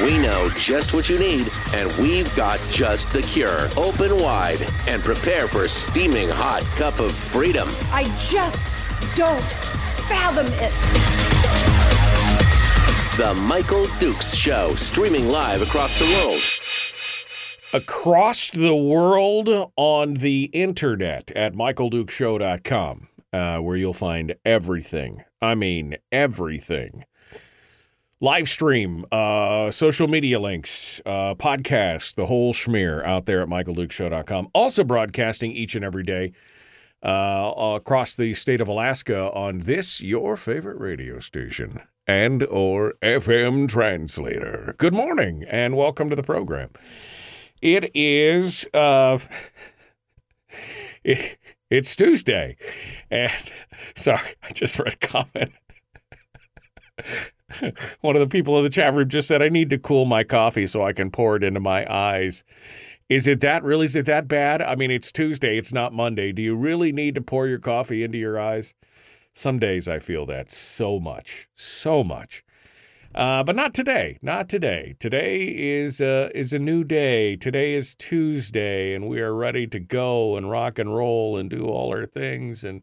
We know just what you need, and we've got just the cure. Open wide and prepare for a steaming hot cup of freedom. I just don't fathom it. The Michael Dukes Show, streaming live across the world. across the world on the internet at michaeldukeshow.com, uh, where you'll find everything. I mean, everything. Live stream, uh, social media links, uh, podcast, the whole schmear out there at michaeldukeshow.com. Also broadcasting each and every day uh, across the state of Alaska on this, your favorite radio station and or FM translator. Good morning and welcome to the program. It is uh it, it's Tuesday. And sorry, I just read a comment. One of the people in the chat room just said I need to cool my coffee so I can pour it into my eyes. Is it that really is it that bad? I mean, it's Tuesday, it's not Monday. Do you really need to pour your coffee into your eyes? Some days I feel that so much, so much. Uh, but not today. Not today. Today is uh, is a new day. Today is Tuesday, and we are ready to go and rock and roll and do all our things. And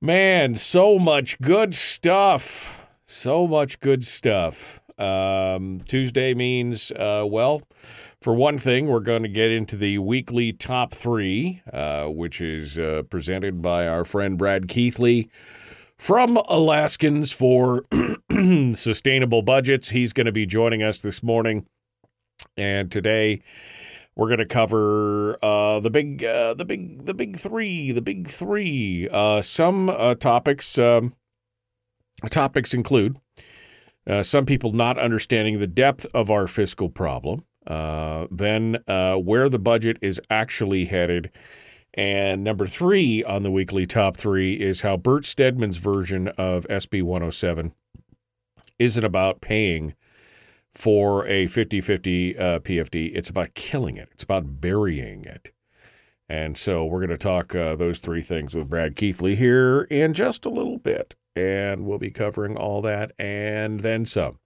man, so much good stuff. So much good stuff. Um, Tuesday means uh, well. For one thing, we're going to get into the weekly top three, uh, which is uh, presented by our friend Brad Keithley from Alaskans for Sustainable Budgets. He's going to be joining us this morning, and today we're going to cover uh, the big, uh, the big, the big three, the big three. Uh, some uh, topics, um, topics include uh, some people not understanding the depth of our fiscal problem. Uh, then uh, where the budget is actually headed. And number three on the weekly top three is how Bert Stedman's version of SB 107 isn't about paying for a 50 50 uh, PFD. It's about killing it, it's about burying it. And so we're going to talk uh, those three things with Brad Keithley here in just a little bit. And we'll be covering all that and then some.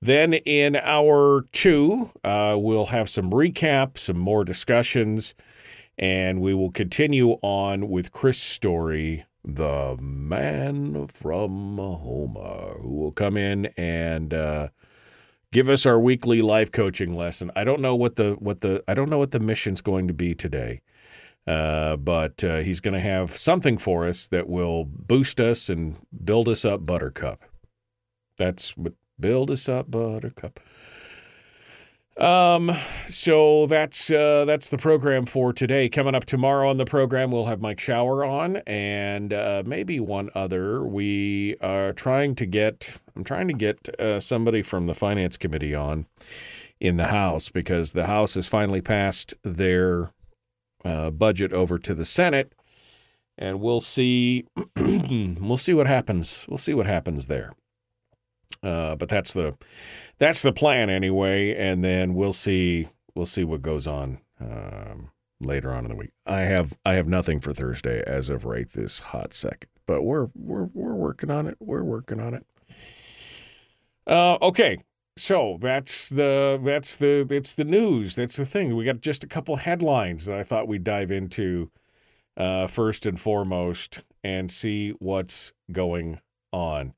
Then in hour two, uh, we'll have some recap, some more discussions, and we will continue on with Chris Story, the man from Homer, who will come in and uh, give us our weekly life coaching lesson. I don't know what the what the I don't know what the mission's going to be today. Uh, but uh, he's going to have something for us that will boost us and build us up, Buttercup. That's what build us up, Buttercup. Um, so that's uh, that's the program for today. Coming up tomorrow on the program, we'll have Mike Shower on and uh, maybe one other. We are trying to get. I'm trying to get uh, somebody from the finance committee on in the House because the House has finally passed their uh, budget over to the Senate, and we'll see. we'll see what happens. We'll see what happens there. Uh, but that's the that's the plan anyway, and then we'll see we'll see what goes on um, later on in the week. I have I have nothing for Thursday as of right this hot second, but we're we're we're working on it. We're working on it. Uh, okay, so that's the that's the it's the news. That's the thing. We got just a couple headlines that I thought we'd dive into uh, first and foremost and see what's going on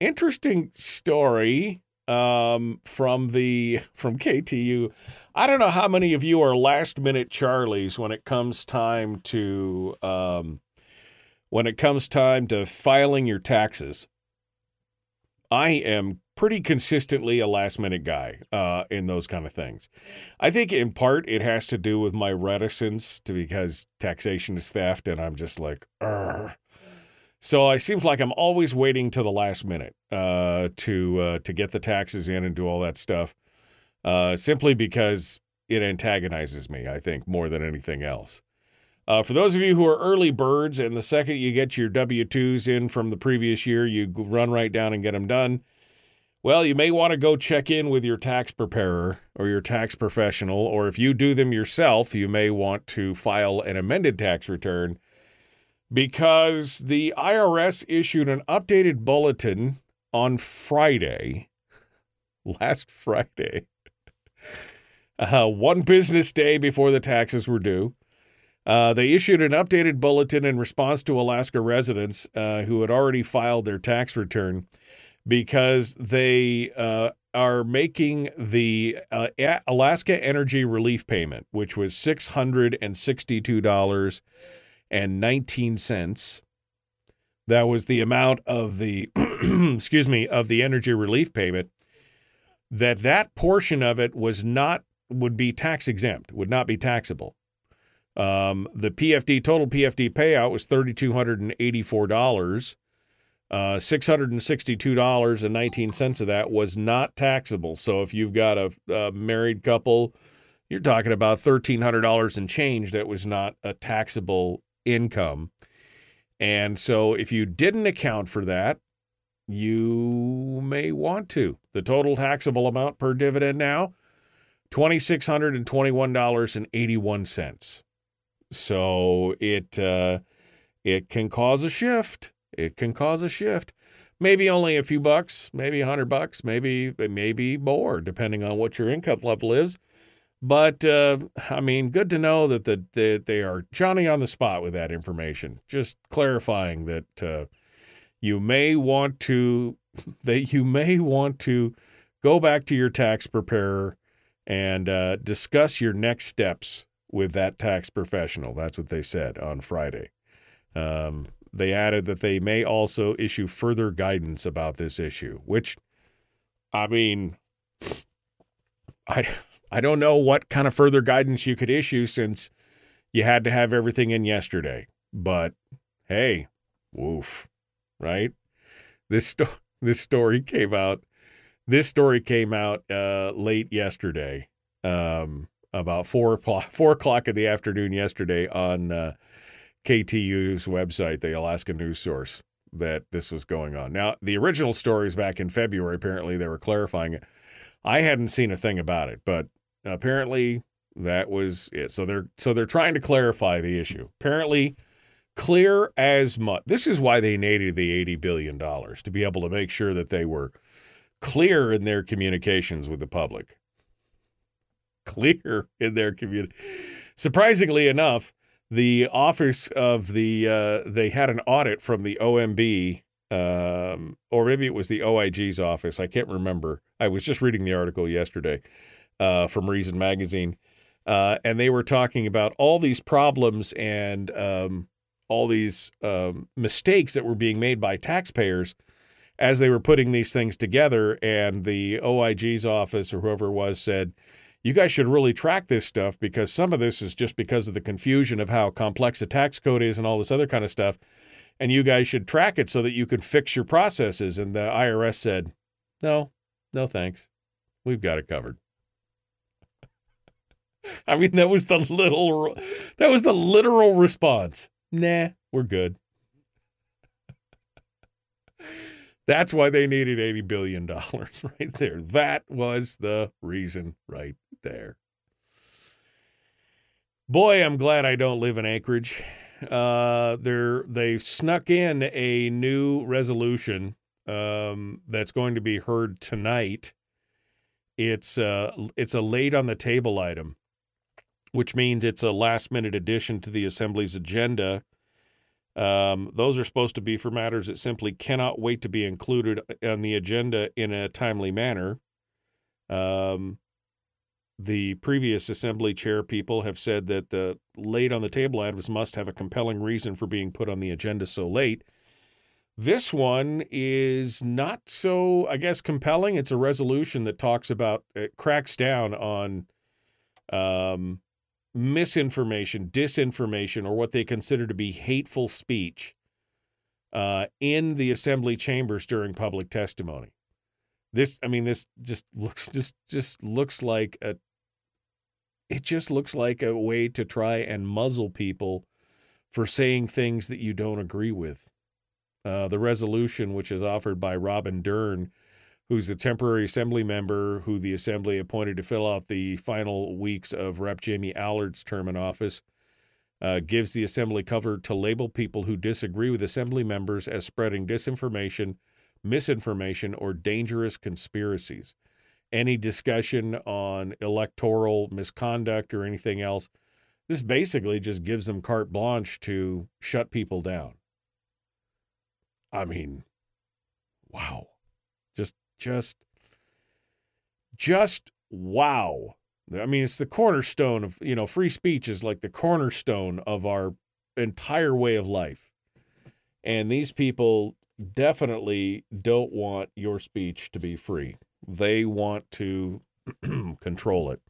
interesting story um, from the from KTU. I don't know how many of you are last minute Charlies when it comes time to um, when it comes time to filing your taxes. I am pretty consistently a last minute guy uh, in those kind of things. I think in part it has to do with my reticence to because taxation is theft, and I'm just like, Argh. So it seems like I'm always waiting to the last minute uh, to uh, to get the taxes in and do all that stuff. Uh, simply because it antagonizes me. I think more than anything else. Uh, for those of you who are early birds, and the second you get your W 2s in from the previous year, you run right down and get them done. Well, you may want to go check in with your tax preparer or your tax professional, or if you do them yourself, you may want to file an amended tax return because the IRS issued an updated bulletin on Friday, last Friday, uh, one business day before the taxes were due. Uh, they issued an updated bulletin in response to Alaska residents uh, who had already filed their tax return because they uh, are making the uh, Alaska Energy Relief Payment, which was $662.19. That was the amount of the, excuse me, of the energy relief payment. That that portion of it was not would be tax exempt, would not be taxable. Um, the PFD total PFD payout was thirty two hundred and eighty four dollars. Uh, six hundred and sixty two dollars and nineteen cents of that was not taxable. So if you've got a, a married couple, you're talking about thirteen hundred dollars and change that was not a taxable income. And so if you didn't account for that, you may want to. The total taxable amount per dividend now $2,621.81. So it uh, it can cause a shift. It can cause a shift. Maybe only a few bucks, maybe a hundred bucks, maybe maybe more, depending on what your income level is. But uh, I mean, good to know that the, they are Johnny on the spot with that information. Just clarifying that uh, you may want to that you may want to go back to your tax preparer and uh, discuss your next steps with that tax professional. That's what they said on Friday. Um, they added that they may also issue further guidance about this issue, which, I mean, I, I don't know what kind of further guidance you could issue since you had to have everything in yesterday. But hey, woof, right? This sto- this story came out. This story came out uh, late yesterday. Um, about four o'clock, four o'clock in the afternoon yesterday on uh, KTU's website, the Alaska News Source, that this was going on. Now, the original stories back in February. Apparently, they were clarifying it. I hadn't seen a thing about it, but apparently that was it. So they're so they're trying to clarify the issue. Apparently, clear as mud. This is why they needed the eighty billion dollars to be able to make sure that they were clear in their communications with the public clear in their community. Surprisingly enough, the office of the uh, they had an audit from the OMB, um, or maybe it was the OIG's office. I can't remember. I was just reading the article yesterday uh, from Reason Magazine, uh, and they were talking about all these problems and um, all these um, mistakes that were being made by taxpayers as they were putting these things together. And the OIG's office or whoever it was said you guys should really track this stuff because some of this is just because of the confusion of how complex the tax code is and all this other kind of stuff. And you guys should track it so that you can fix your processes. And the IRS said, no, no thanks. We've got it covered. I mean, that was the little, that was the literal response. Nah, we're good. That's why they needed $80 billion right there. That was the reason right there. Boy, I'm glad I don't live in Anchorage. Uh, they're they snuck in a new resolution um, that's going to be heard tonight. It's uh, it's a late on the table item, which means it's a last minute addition to the assembly's agenda. Um, those are supposed to be for matters that simply cannot wait to be included on the agenda in a timely manner. Um, the previous assembly chair people have said that the late on the table items must have a compelling reason for being put on the agenda so late. This one is not so, I guess, compelling. It's a resolution that talks about, it cracks down on um, misinformation, disinformation, or what they consider to be hateful speech uh, in the assembly chambers during public testimony. This, I mean, this just looks just just looks like a it just looks like a way to try and muzzle people for saying things that you don't agree with. Uh, the resolution, which is offered by Robin Dern, who's a temporary assembly member who the assembly appointed to fill out the final weeks of Rep. Jamie Allard's term in office, uh, gives the assembly cover to label people who disagree with assembly members as spreading disinformation, misinformation, or dangerous conspiracies. Any discussion on electoral misconduct or anything else, this basically just gives them carte blanche to shut people down. I mean, wow. Just, just, just wow. I mean, it's the cornerstone of, you know, free speech is like the cornerstone of our entire way of life. And these people definitely don't want your speech to be free. They want to control it.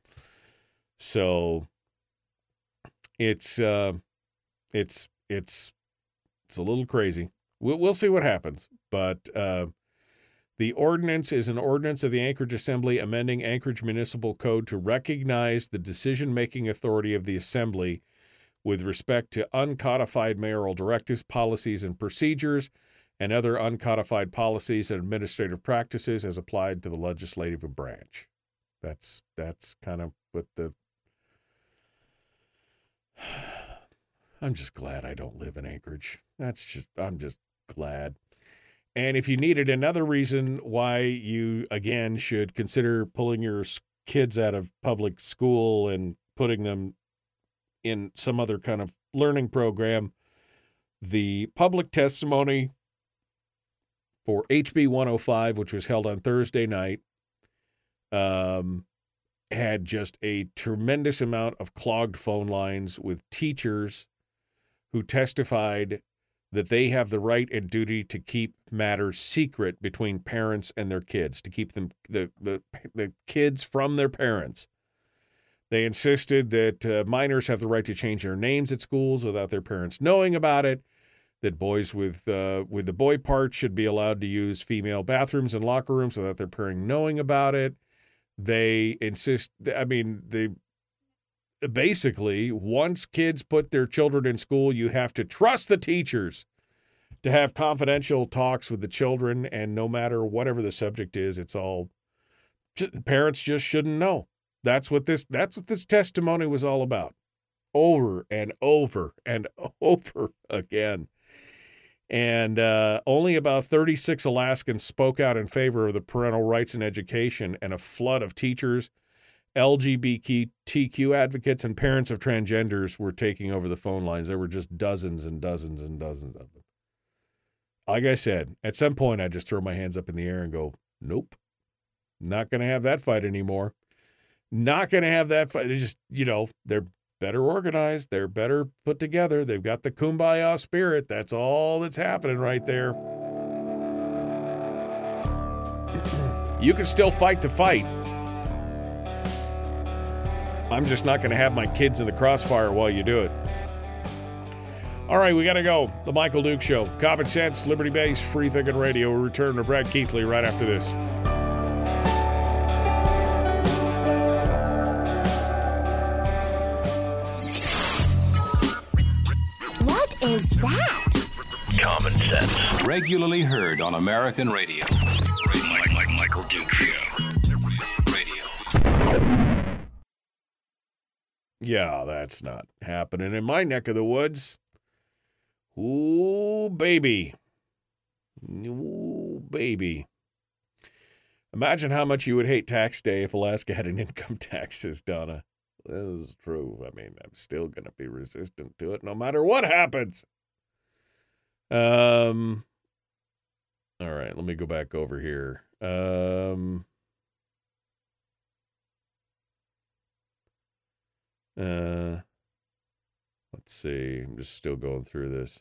So it's uh it's it's it's a little crazy. We'll we'll see what happens, but uh the ordinance is an ordinance of the Anchorage Assembly amending Anchorage Municipal Code to recognize the decision making authority of the Assembly with respect to uncodified mayoral directives, policies, and procedures, and other uncodified policies and administrative practices as applied to the legislative branch. That's that's kind of what the I'm just glad I don't live in Anchorage. That's just I'm just glad. And if you needed another reason why you, again, should consider pulling your kids out of public school and putting them in some other kind of learning program, the public testimony for HB 105, which was held on Thursday night, um, had just a tremendous amount of clogged phone lines with teachers who testified that they have the right and duty to keep matters secret between parents and their kids, to keep them the the, the kids from their parents. They insisted that uh, minors have the right to change their names at schools without their parents knowing about it. That boys with uh, with the boy part should be allowed to use female bathrooms and locker rooms without their parent knowing about it. They insist. I mean, they basically, once kids put their children in school, you have to trust the teachers to have confidential talks with the children. And no matter whatever the subject is, it's all parents just shouldn't know. That's what this that's what this testimony was all about. Over and over and over again. And uh, only about 36 Alaskans spoke out in favor of the parental rights in education, and a flood of teachers LGBTQ advocates and parents of transgenders were taking over the phone lines. There were just dozens and dozens and dozens of them. Like I said, at some point I just throw my hands up in the air and go, nope, not going to have that fight anymore. Not going to have that fight. Just, you know, they're better organized. They're better put together. They've got the kumbaya spirit. That's all that's happening right there. you can still fight the fight I'm just not going to have my kids in the crossfire while you do it. All right, we got to go. The Michael Duke Show. Common sense, liberty Base, free thinking radio. We'll return to Brad Keithley right after this. That? Common sense. Regularly heard on American radio. Michael Duke Show. Radio. Yeah, that's not happening in my neck of the woods. Ooh, baby. Ooh, baby. Imagine how much you would hate tax day if Alaska had an income tax, taxes, Donna. This is true. I mean, I'm still going to be resistant to it no matter what happens. Um, all right, let me go back over here. Um, Uh, let's see. I'm just still going through this.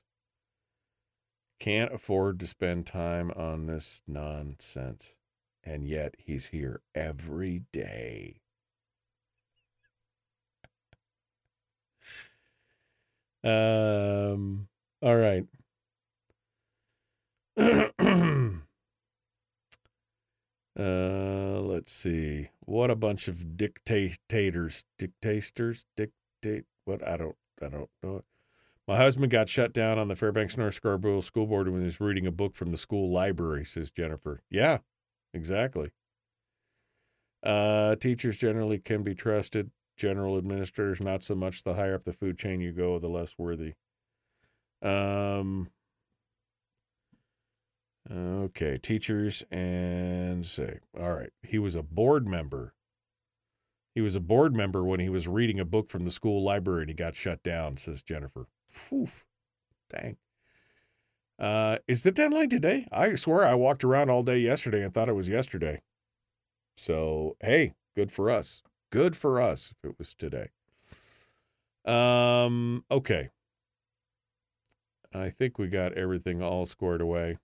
Can't afford to spend time on this nonsense. And yet he's here every day. um, all right. uh, let's see. what a bunch of dictators, dictators, dictate. What I don't, I don't know. My husband got shut down on the Fairbanks North Star Borough School Board when he was reading a book from the school library. Says Jennifer. Yeah, exactly. Uh, teachers generally can be trusted. General administrators, not so much. The higher up the food chain you go, the less worthy. Um. Okay, teachers and say, all right. He was a board member. He was a board member when he was reading a book from the school library and he got shut down, says Jennifer. Phew. Dang. Uh, is the deadline today? I swear I walked around all day yesterday and thought it was yesterday. So, hey, good for us. Good for us if it was today. Um, okay. I think we got everything all squared away.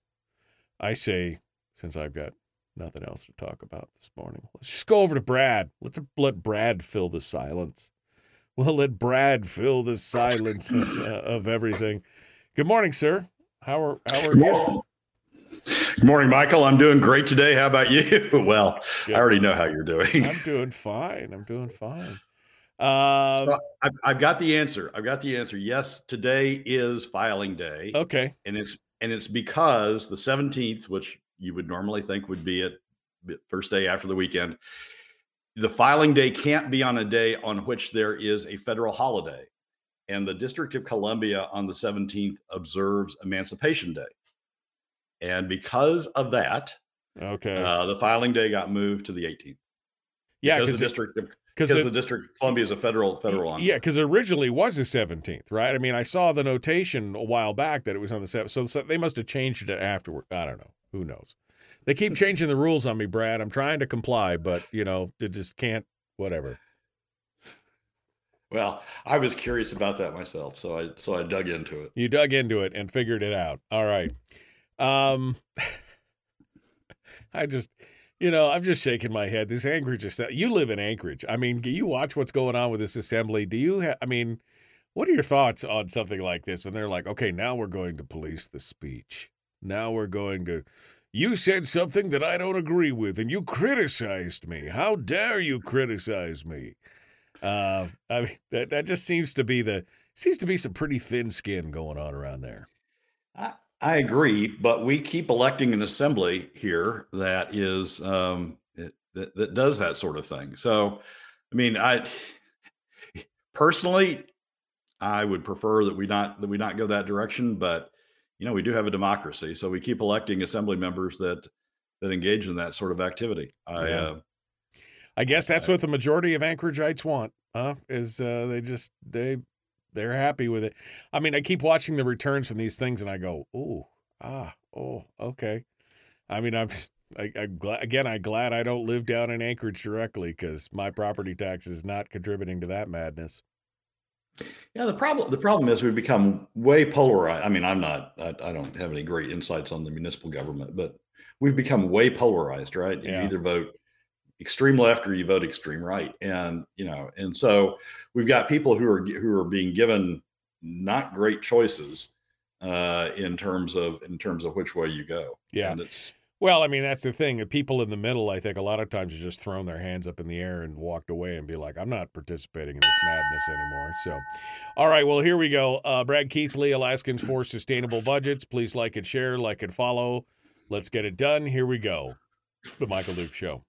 I say, since I've got nothing else to talk about this morning, let's just go over to Brad. Let's let Brad fill the silence. We'll let Brad fill the silence of, uh, of everything. Good morning, sir. How are how are you? Good morning, Michael. I'm doing great today. How about you? well, Good. I already know how you're doing. I'm doing fine. I'm doing fine. Um, so I've, I've got the answer. I've got the answer. Yes, today is filing day. okay. and it's and it's because the 17th which you would normally think would be it first day after the weekend the filing day can't be on a day on which there is a federal holiday and the district of columbia on the 17th observes emancipation day and because of that Okay. uh, the filing day got moved to the 18th yeah, because because the district of because the district of columbia is a federal federal yeah, because originally it was the seventeenth, right? I mean, I saw the notation a while back that it was on the seventh, so, so they must have changed it afterward. I don't know. Who knows? They keep changing the rules on me, Brad. I'm trying to comply, but you know, they just can't. Whatever. well i was curious about that myself so i so i dug into it You dug into it and figured it out. All right. Um, I just, you know, I'm just shaking my head. This Anchorage. You live in Anchorage. I mean, you watch what's going on with this assembly? Do you? Ha- I mean, what are your thoughts on something like this when they're like, okay, now we're going to police the speech. Now we're going to. You said something that I don't agree with, and you criticized me. How dare you criticize me? Uh, I mean, that that just seems to be the seems to be some pretty thin skin going on around there. I agree, but we keep electing an assembly here that is um, it, that that does that sort of thing. So, I mean, I personally, I would prefer that we not that we not go that direction. But you know, we do have a democracy, so we keep electing assembly members that that engage in that sort of activity. I Yeah. uh, I guess that's what the majority of Anchoragites want. Huh? Is uh, they just they they're happy with it. I mean, I keep watching the returns from these things, and I go, "Ooh, ah, oh, okay." I mean, I'm I, I'm glad again. I'm glad I don't live down in Anchorage directly because my property tax is not contributing to that madness. Yeah, the problem the problem is we've become way polarized. I mean, I'm not I, I don't have any great insights on the municipal government, but we've become way polarized, right? Yeah. You either vote extreme left or you vote extreme right. And, you know, and so we've got people who are who are being given not great choices uh in terms of in terms of which way you go. Yeah. And it's Well, I mean, that's the thing. The people in the middle, I think, a lot of times have just thrown their hands up in the air and walked away and be like, I'm not participating in this madness anymore. So, all right, well, here we go. Uh, Brad Keithley, Alaskans for Sustainable Budgets. Please like and share, like and follow. Let's get it done. Here we go. The Michael Duke Show.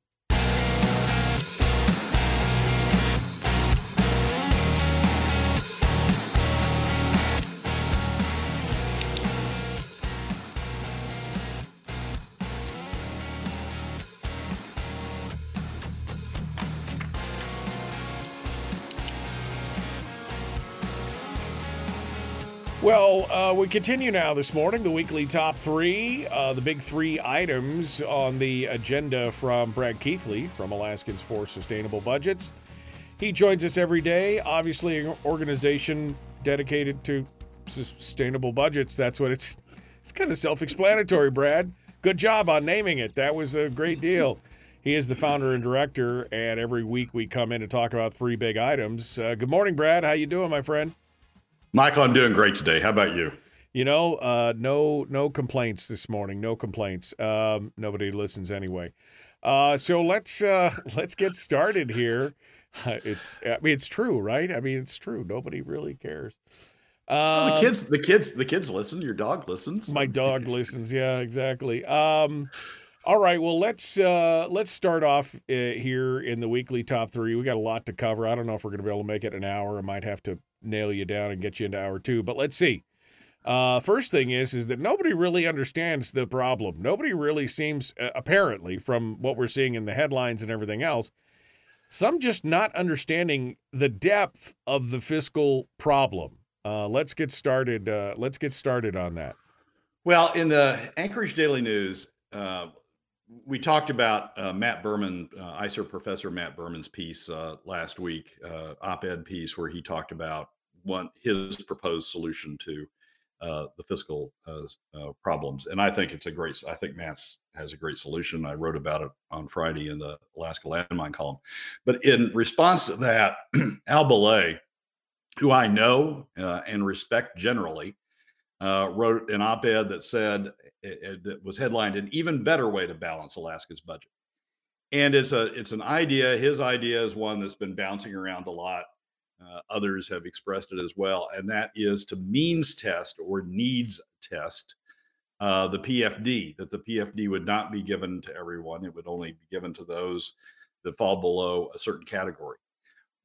Well, uh, we continue now this morning. The weekly top three, uh, the big three items on the agenda from Brad Keithley from Alaskans for Sustainable Budgets. He joins us every day. Obviously, an organization dedicated to sustainable budgets. That's what it's. It's kind of self-explanatory, Brad. Good job on naming it. That was a great deal. He is the founder and director, and every week we come in to talk about three big items. Uh, good morning, Brad. How you doing, my friend? Michael, I'm doing great today. How about you? You know, uh, no no complaints this morning. No complaints. Um, nobody listens anyway. Uh, so let's uh, let's get started here. It's I mean it's true, right? I mean it's true. Nobody really cares. Well, the Um, kids, the kids, the kids listen. Your dog listens. My dog listens. Yeah, exactly. Um, all right. Well, let's uh, let's start off uh, here in the weekly top three. We got a lot to cover. I don't know if we're going to be able to make it an hour. I might have to nail you down and get you into hour two. But let's see. Uh, first thing is is that nobody really understands the problem. Nobody really seems, uh, apparently, from what we're seeing in the headlines and everything else, some just not understanding the depth of the fiscal problem. Uh, let's get started. Uh, let's get started on that. Well, in the Anchorage Daily News, uh, we talked about uh, Matt Berman, uh, ISER professor Matt Berman's piece uh, last week, uh, op-ed piece where he talked about his proposed solution to uh, the fiscal uh, problems, and I think it's a great. I think Matt's has a great solution. I wrote about it on Friday in the Alaska Landmine column, but in response to that, Al Bolea, who I know and respect generally, uh, wrote an op-ed that said it, it- that was headlined "An Even Better Way to Balance Alaska's Budget," and it's a it's an idea. His idea is one that's been bouncing around a lot. Uh, others have expressed it as well, and that is to means test or needs test uh, the PFD. That the PFD would not be given to everyone; it would only be given to those that fall below a certain category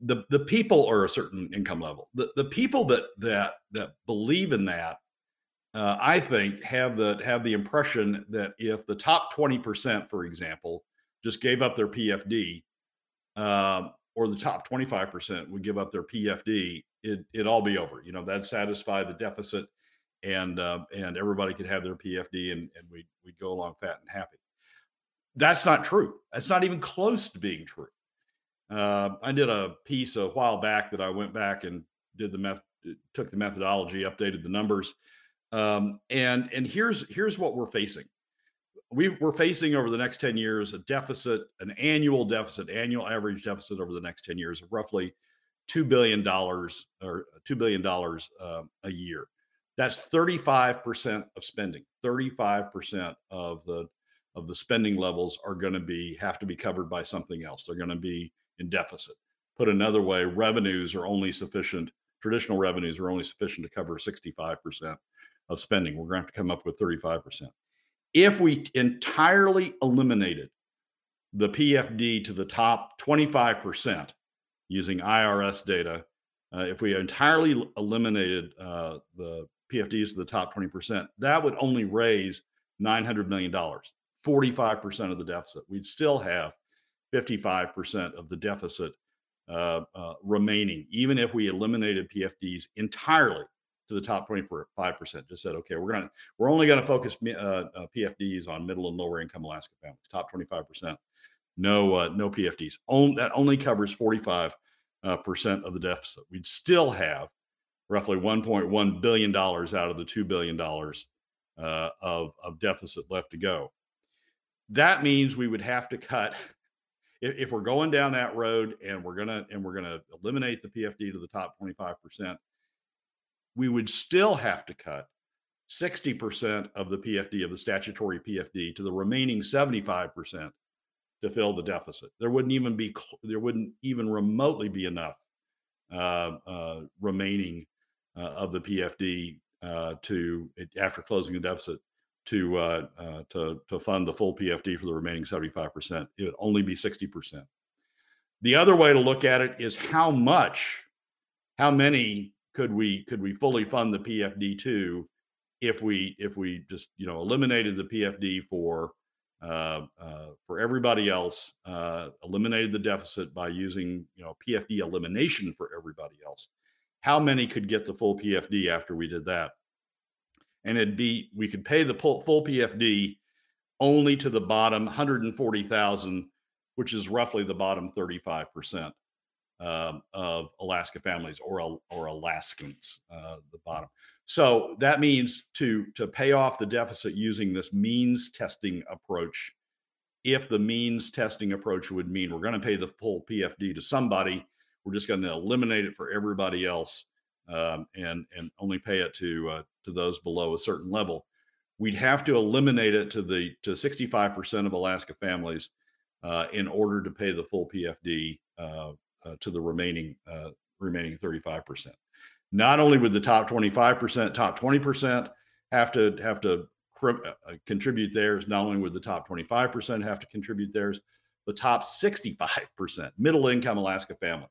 the the people are a certain income level. The the people that that that believe in that, uh, I think, have the have the impression that if the top twenty percent, for example, just gave up their PFD, um, or the top twenty five percent would give up their PFD, it it'd all be over. You know, that'd satisfy the deficit, and uh, and everybody could have their PFD, and and we we'd go along fat and happy. That's not true. That's not even close to being true. Uh, I did a piece a while back that I went back and did the meth, took the methodology, updated the numbers, um, and and here's here's what we're facing. We, we're facing over the next 10 years a deficit, an annual deficit, annual average deficit over the next 10 years of roughly $2 billion or $2 billion uh, a year. That's 35% of spending. 35% of the of the spending levels are going to be have to be covered by something else. They're going to be in deficit. Put another way, revenues are only sufficient, traditional revenues are only sufficient to cover 65% of spending. We're going to have to come up with 35%. If we entirely eliminated the PFD to the top 25% using IRS data, uh, if we entirely eliminated uh, the PFDs to the top 20%, that would only raise $900 million, 45% of the deficit. We'd still have 55% of the deficit uh, uh, remaining, even if we eliminated PFDs entirely to the top 25%. Just said, okay, we're gonna we're only going to focus uh, uh, PFDs on middle and lower income Alaska families, top 25%. No, uh, no PFDs. On, that only covers 45 uh, percent of the deficit. We'd still have roughly 1.1 billion dollars out of the two billion dollars uh, of of deficit left to go. That means we would have to cut if, if we're going down that road and we're gonna and we're gonna eliminate the PFD to the top 25 percent. We would still have to cut 60% of the PFD of the statutory PFD to the remaining 75% to fill the deficit. There wouldn't even be there wouldn't even remotely be enough uh, uh, remaining uh, of the PFD uh, to after closing the deficit to uh, uh, to to fund the full PFD for the remaining 75%. It would only be 60%. The other way to look at it is how much, how many could we could we fully fund the PFD to if we if we just you know eliminated the PFD for uh, uh, for everybody else, uh, eliminated the deficit by using you know PFD elimination for everybody else. How many could get the full PFD after we did that? And it'd be we could pay the full PFD only to the bottom 140,000, which is roughly the bottom 35 percent um, of Alaska families or or Alaskans, uh, the bottom. So that means to to pay off the deficit using this means testing approach. If the means testing approach would mean we're going to pay the full PFD to somebody, we're just going to eliminate it for everybody else um, and and only pay it to uh, to those below a certain level. We'd have to eliminate it to the to 65% of Alaska families uh, in order to pay the full PFD uh, to the remaining uh, remaining 35%. Not only would the top 25%, top 20% have to have to uh, contribute theirs, not only would the top 25% have to contribute theirs, the top 65% middle income Alaska families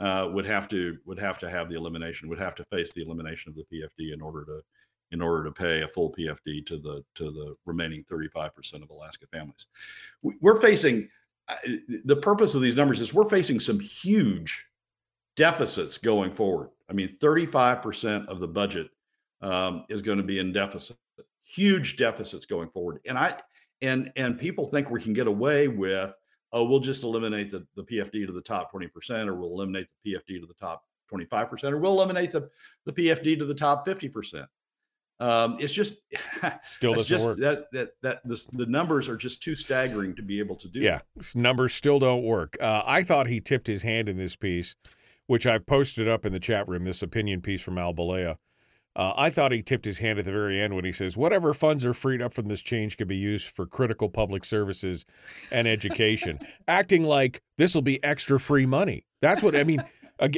uh, would have to would have to have the elimination, would have to face the elimination of the PFD in order to in order to pay a full PFD to the to the remaining 35% of Alaska families. We're facing the purpose of these numbers is we're facing some huge deficits going forward. I mean, 35% of the budget um, is going to be in deficit, huge deficits going forward. And I and and people think we can get away with, oh, we'll just eliminate the, the PFD to the top 20%, or we'll eliminate the PFD to the top 25%, or we'll eliminate the, the PFD to the top 50%. Um, it's just still doesn't just, work. That that that the, the numbers are just too staggering to be able to do. Yeah, numbers still don't work. Uh, I thought he tipped his hand in this piece, which I've posted up in the chat room. This opinion piece from Al Bolea. Uh, I thought he tipped his hand at the very end when he says, "Whatever funds are freed up from this change can be used for critical public services and education," acting like this will be extra free money. That's what I mean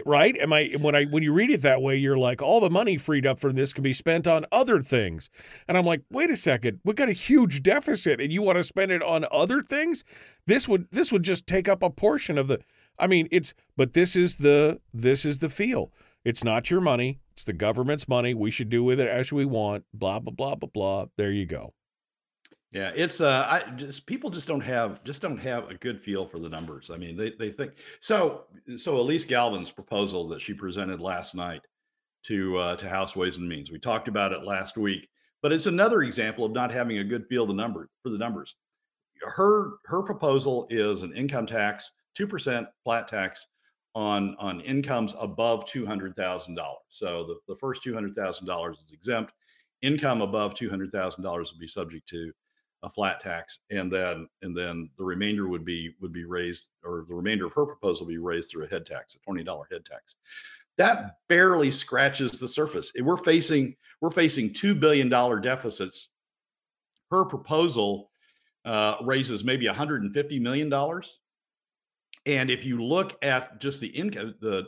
right? Am I when I when you read it that way, you're like, all the money freed up from this can be spent on other things, and I'm like, wait a second, we've got a huge deficit, and you want to spend it on other things? This would this would just take up a portion of the. I mean, it's but this is the this is the feel. It's not your money. It's the government's money. We should do with it as we want. Blah blah blah blah blah. There you go. Yeah, it's uh, I just people just don't have just don't have a good feel for the numbers. I mean, they they think so. So Alyse Galvin's proposal that she presented last night to uh, to House Ways and Means, we talked about it last week, but it's another example of not having a good feel the number for the numbers. Her her proposal is an income tax, two percent flat tax on on incomes above two hundred thousand dollars. So the the first two hundred thousand dollars is exempt. Income above two hundred thousand dollars would be subject to a flat tax, and then and then the remainder would be would be raised, or the remainder of her proposal would be raised through a head tax, a twenty dollar head tax. That barely scratches the surface. We're facing we're facing two billion dollar deficits. Her proposal uh, raises maybe 150 million dollars. And if you look at just the income, the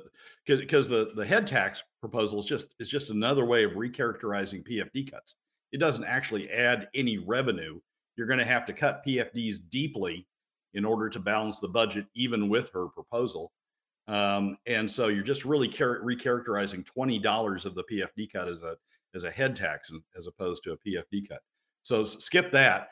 because the the head tax proposal is just is just another way of recharacterizing PFD cuts. It doesn't actually add any revenue you're going to have to cut PFDs deeply in order to balance the budget, even with her proposal. Um, and so you're just really char- recharacterizing twenty dollars of the PFD cut as a as a head tax as opposed to a PFD cut. So skip that.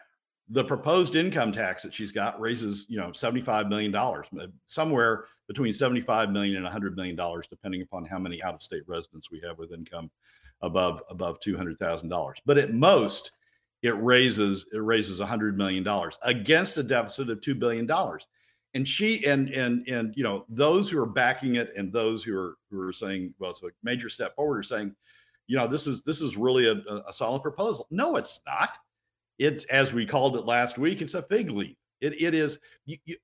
The proposed income tax that she's got raises, you know, seventy-five million dollars, somewhere between seventy-five million and hundred million dollars, depending upon how many out-of-state residents we have with income above above two hundred thousand dollars. But at most, it raises it raises 100 million dollars against a deficit of 2 billion dollars. And she and and and you know those who are backing it and those who are who are saying well it's a major step forward are saying you know this is this is really a, a solid proposal. No it's not. It's as we called it last week it's a fig leaf. It, it is you, you,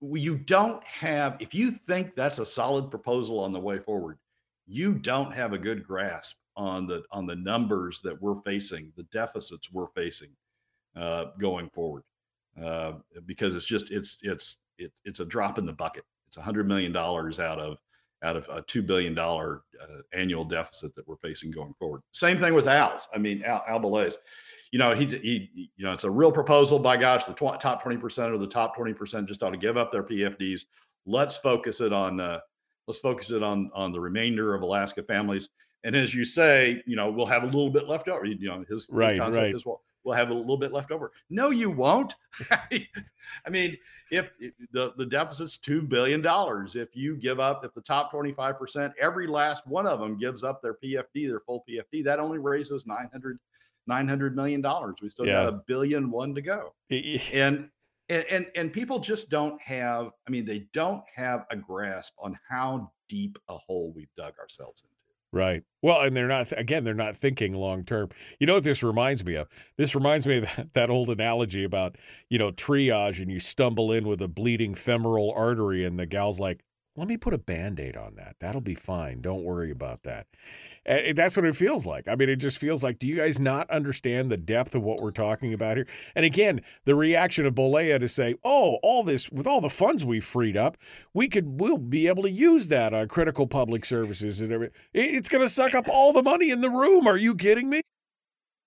you don't have if you think that's a solid proposal on the way forward you don't have a good grasp on the on the numbers that we're facing, the deficits we're facing uh, going forward, uh, because it's just it's it's it's it's a drop in the bucket. It's a hundred million dollars out of out of a two billion dollar uh, annual deficit that we're facing going forward. Same thing with Al's. I mean, Al, Al Bolea's, you know, he, he, you know, it's a real proposal. By gosh, the tw- top twenty percent or the top twenty percent just ought to give up their PFDs. Let's focus it on. Uh, let's focus it on on the remainder of Alaska families. And as you say, you know, we'll have a little bit left over. You know, his, right, his concept right. is well, we'll have a little bit left over. No, you won't. I mean, if, the, the deficit's $2 billion, if you give up, if the top 25%, every last one of them gives up their PFD, their full PFD, that only raises 900, 900 million dollars. We still Yeah. got a billion one to go. And, and, and, and people just don't have, I mean, they don't have a grasp on how deep a hole we've dug ourselves into. Right. Well, and they're not again. They're not thinking long term. You know what this reminds me of? This reminds me of that, that old analogy about you know triage, and you stumble in with a bleeding femoral artery, and the gal's like, let me put a band-aid on that. That'll be fine. Don't worry about that. And that's what it feels like. I mean it just feels like do you guys not understand the depth of what we're talking about here? And again the reaction of bolea to say oh all this with all the funds we freed up we could we'll be able to use that on critical public services and everything it's going to suck up all the money in the room. Are you kidding me?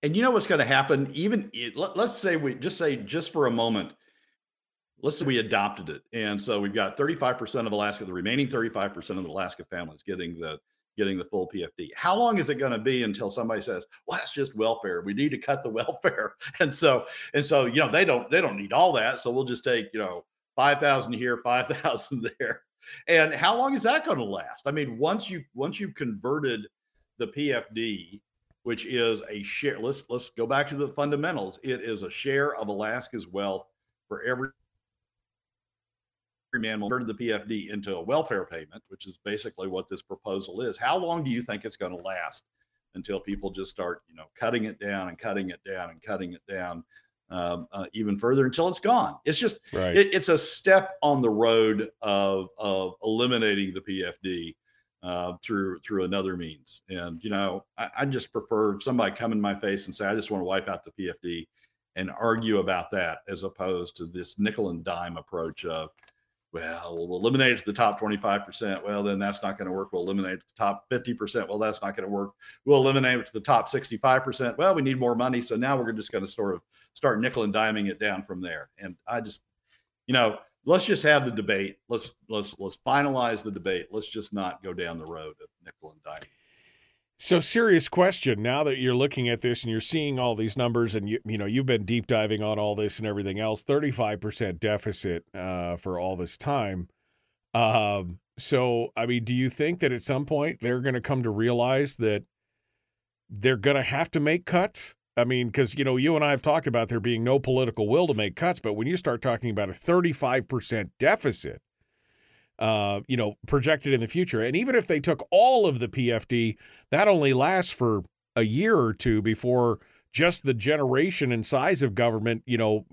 And you know what's going to happen? Even let, let's say we just say just for a moment let's say we adopted it and so we've got 35% of alaska the remaining 35% of the alaska families getting the getting the full pfd how long is it going to be until somebody says well that's just welfare. We need to cut the welfare. And so and so you know they don't they don't need all that so we'll just take you know 5000 here 5000 there. And how long is that going to last? I mean once you once you've converted the pfd which is a share let's let's go back to the fundamentals. It is a share of alaska's wealth for every man will turn the PFD into a welfare payment, which is basically what this proposal is. How long do you think it's going to last until people just start, you know, cutting it down and cutting it down and cutting it down um, uh, even further until it's gone? It's just, right. it, it's a step on the road of of eliminating the PFD. Uh, through through another means, and you know, I, I just prefer somebody come in my face and say, "I just want to wipe out the PFD," and argue about that as opposed to this nickel and dime approach of well, we'll eliminate the top 25%. Well, then that's not going to work. We'll eliminate the top 50%. Well, that's not going to work. We'll eliminate it to the top 65%. Well, we need more money. So now we're just going to sort of start nickel and diming it down from there. And I just, you know, let's just have the debate. Let's let's let's finalize the debate. Let's just not go down the road of nickel and diming. So serious question. Now that you're looking at this and you're seeing all these numbers, and you you know you've been deep diving on all this and everything else, 35 percent deficit uh, for all this time. Um, so I mean, do you think that at some point they're going to come to realize that they're going to have to make cuts? I mean, because you know you and I have talked about there being no political will to make cuts, but when you start talking about a 35 percent deficit uh, you know, projected in the future. And even if they took all of the PFD, that only lasts for a year or two before just the generation and size of government, you know,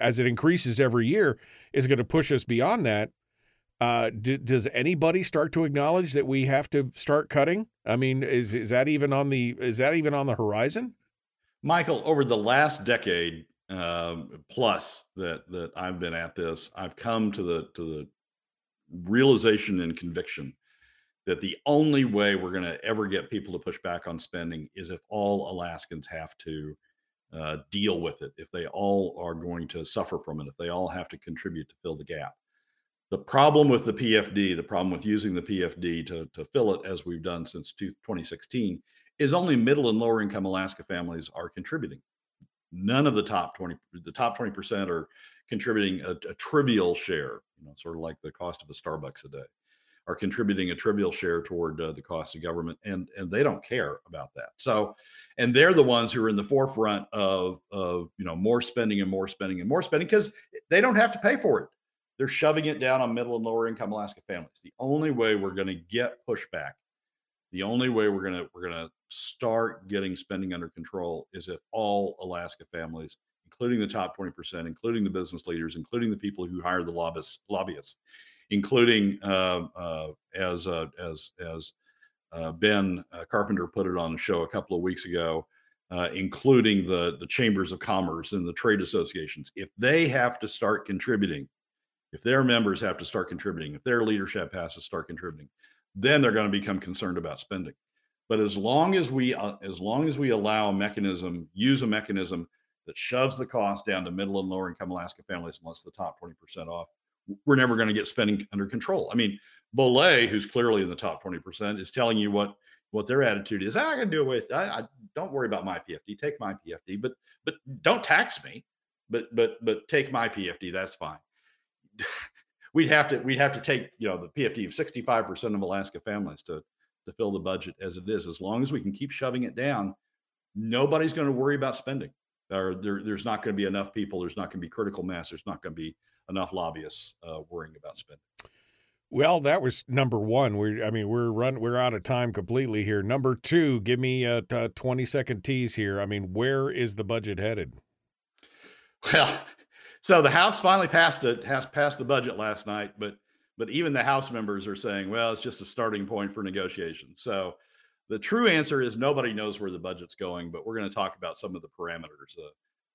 as it increases every year, is going to push us beyond that. Uh, d- does anybody start to acknowledge that we have to start cutting? I mean, is is that even on the is that even on the horizon? Michael, over the last decade uh, plus that that I've been at this, I've come to the to the realization and conviction that the only way we're going to ever get people to push back on spending is if all Alaskans have to uh, deal with it, if they all are going to suffer from it, if they all have to contribute to fill the gap. The problem with the PFD, the problem with using the PFD to, to fill it as we've done since 2016, is only middle and lower income Alaska families are contributing. None of the top 20, the top 20% are contributing a, a trivial share, you know, sort of like the cost of a Starbucks a day, are contributing a trivial share toward uh, the cost of government, and and they don't care about that. So, and they're the ones who are in the forefront of of you know more spending and more spending and more spending because they don't have to pay for it. They're shoving it down on middle and lower income Alaska families. The only way we're going to get pushback, the only way we're to we're going to start getting spending under control is if all Alaska families including the top 20%, including the business leaders, including the people who hire the lobbyists, lobbyists including uh, uh, as uh, as as uh, Ben uh, Carpenter put it on the show a couple of weeks ago, uh, including the the chambers of commerce and the trade associations. If they have to start contributing, if their members have to start contributing, if their leadership has to start contributing, then they're going to become concerned about spending. But as long as we as long as we allow a mechanism, use a mechanism that shoves the cost down to middle and lower income Alaska families unless the top 20% off, we're never going to get spending under control. I mean, Bolea, who's clearly in the top 20%, is telling you what what their attitude is. Ah, I can do away with. I, I don't worry about my PFD. Take my PFD, but but don't tax me. But but but take my PFD. That's fine. we'd have to we'd have to take you know the PFD of 65% of Alaska families to to fill the budget as it is. As long as we can keep shoving it down, nobody's going to worry about spending or there, there's not going to be enough people. There's not going to be critical mass. There's not going to be enough lobbyists uh, worrying about spending. Well, that was number one. We, I mean, we're run, we're out of time completely here. Number two, give me a, a twenty second tease here. I mean, where is the budget headed? Well, so the House finally passed it, has passed the budget last night, but but even the House members are saying, well, it's just a starting point for negotiations. So the true answer is nobody knows where the budget's going, but we're going to talk about some of the parameters uh,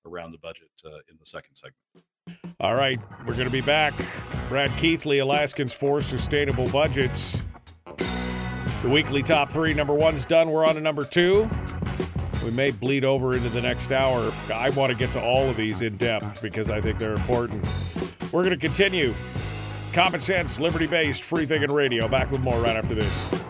around the budget uh, in the second segment. All right, we're going to be back. Brad Keithley, Alaskans for Sustainable Budgets. The weekly top three. Number one's done. We're on to number two. We may bleed over into the next hour. I want to get to all of these in depth because I think they're important. We're going to continue. Common sense, liberty based, free thinking radio. Back with more right after this.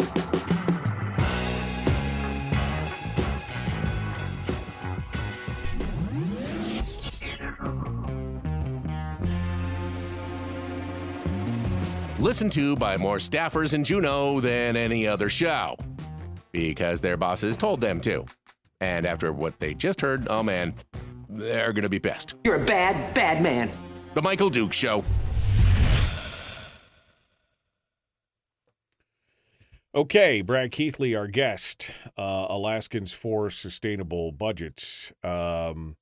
Listened to by more staffers in Juneau than any other show because their bosses told them to. And after what they just heard, oh man, they're going to be pissed. You're a bad, bad man. The Michael Duke Show. Okay, Brad Keithley, our guest, uh, Alaskans for Sustainable Budgets. Um,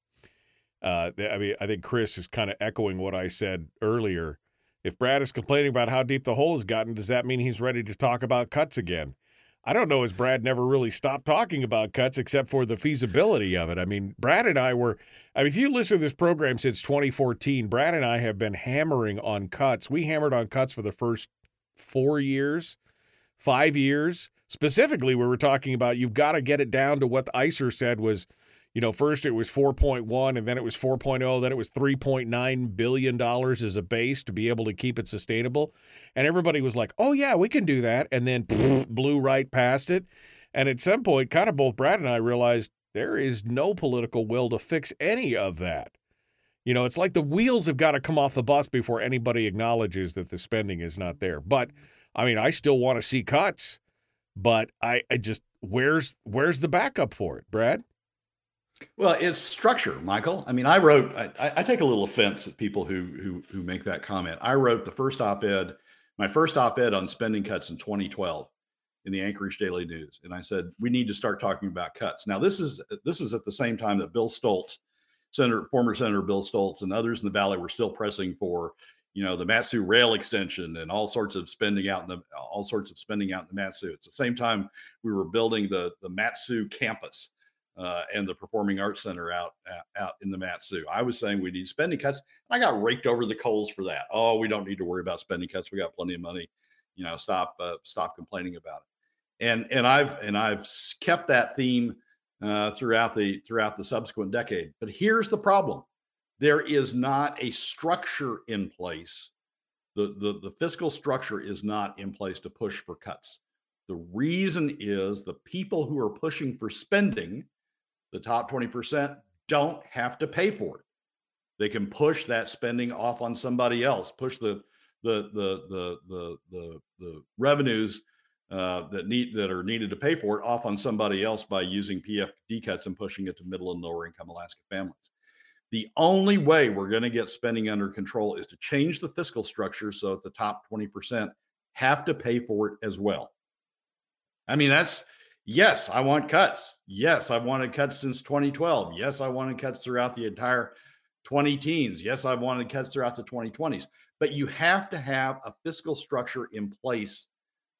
uh, I mean, I think Chris is kind of echoing what I said earlier. If Brad is complaining about how deep the hole has gotten, does that mean he's ready to talk about cuts again? I don't know, as Brad never really stopped talking about cuts except for the feasibility of it. I mean, Brad and I were, I mean, if you listen to this program since 2014, Brad and I have been hammering on cuts. We hammered on cuts for the first four years, five years. Specifically, we were talking about you've got to get it down to what the ISER said was you know, first it was 4.1 and then it was 4.0, then it was 3.9 billion dollars as a base to be able to keep it sustainable. And everybody was like, "Oh yeah, we can do that." And then blew right past it. And at some point, kind of both Brad and I realized there is no political will to fix any of that. You know, it's like the wheels have got to come off the bus before anybody acknowledges that the spending is not there. But I mean, I still want to see cuts, but I, I just where's where's the backup for it, Brad? Well, it's structure, Michael. I mean, I wrote. I, I, take a little offense at people who who who make that comment. I wrote the first op-ed, my first op-ed on spending cuts in 2012 in the Anchorage Daily News, and I said we need to start talking about cuts. Now, this is this is at the same time that Bill Stoltze, Senator, former Senator Bill Stoltze, and others in the Valley were still pressing for, you know, the Mat-Su rail extension and all sorts of spending out in the all sorts of spending out in the Mat-Su. It's the same time we were building the the Mat-Su campus uh, and the Performing Arts Center out out in the Mat-Su. I was saying we need spending cuts. I got raked over the coals for that. Oh, we don't need to worry about spending cuts. We got plenty of money. You know, stop uh, stop complaining about it. And and I've and I've kept that theme uh, throughout the throughout the subsequent decade. But here's the problem: there is not a structure in place. The, the, the fiscal structure is not in place to push for cuts. The reason is the people who are pushing for spending the top 20% don't have to pay for it. They can push that spending off on somebody else, push the the the the the the, the revenues uh, that need that are needed to pay for it off on somebody else by using PFD cuts and pushing it to middle and lower income Alaska families. The only way we're going to get spending under control is to change the fiscal structure so that the top 20% have to pay for it as well. I mean, that's Yes, I want cuts. Yes, I've wanted cuts since 2012. Yes, I wanted cuts throughout the entire 20 teens. Yes, I've wanted cuts throughout the 2020s. But you have to have a fiscal structure in place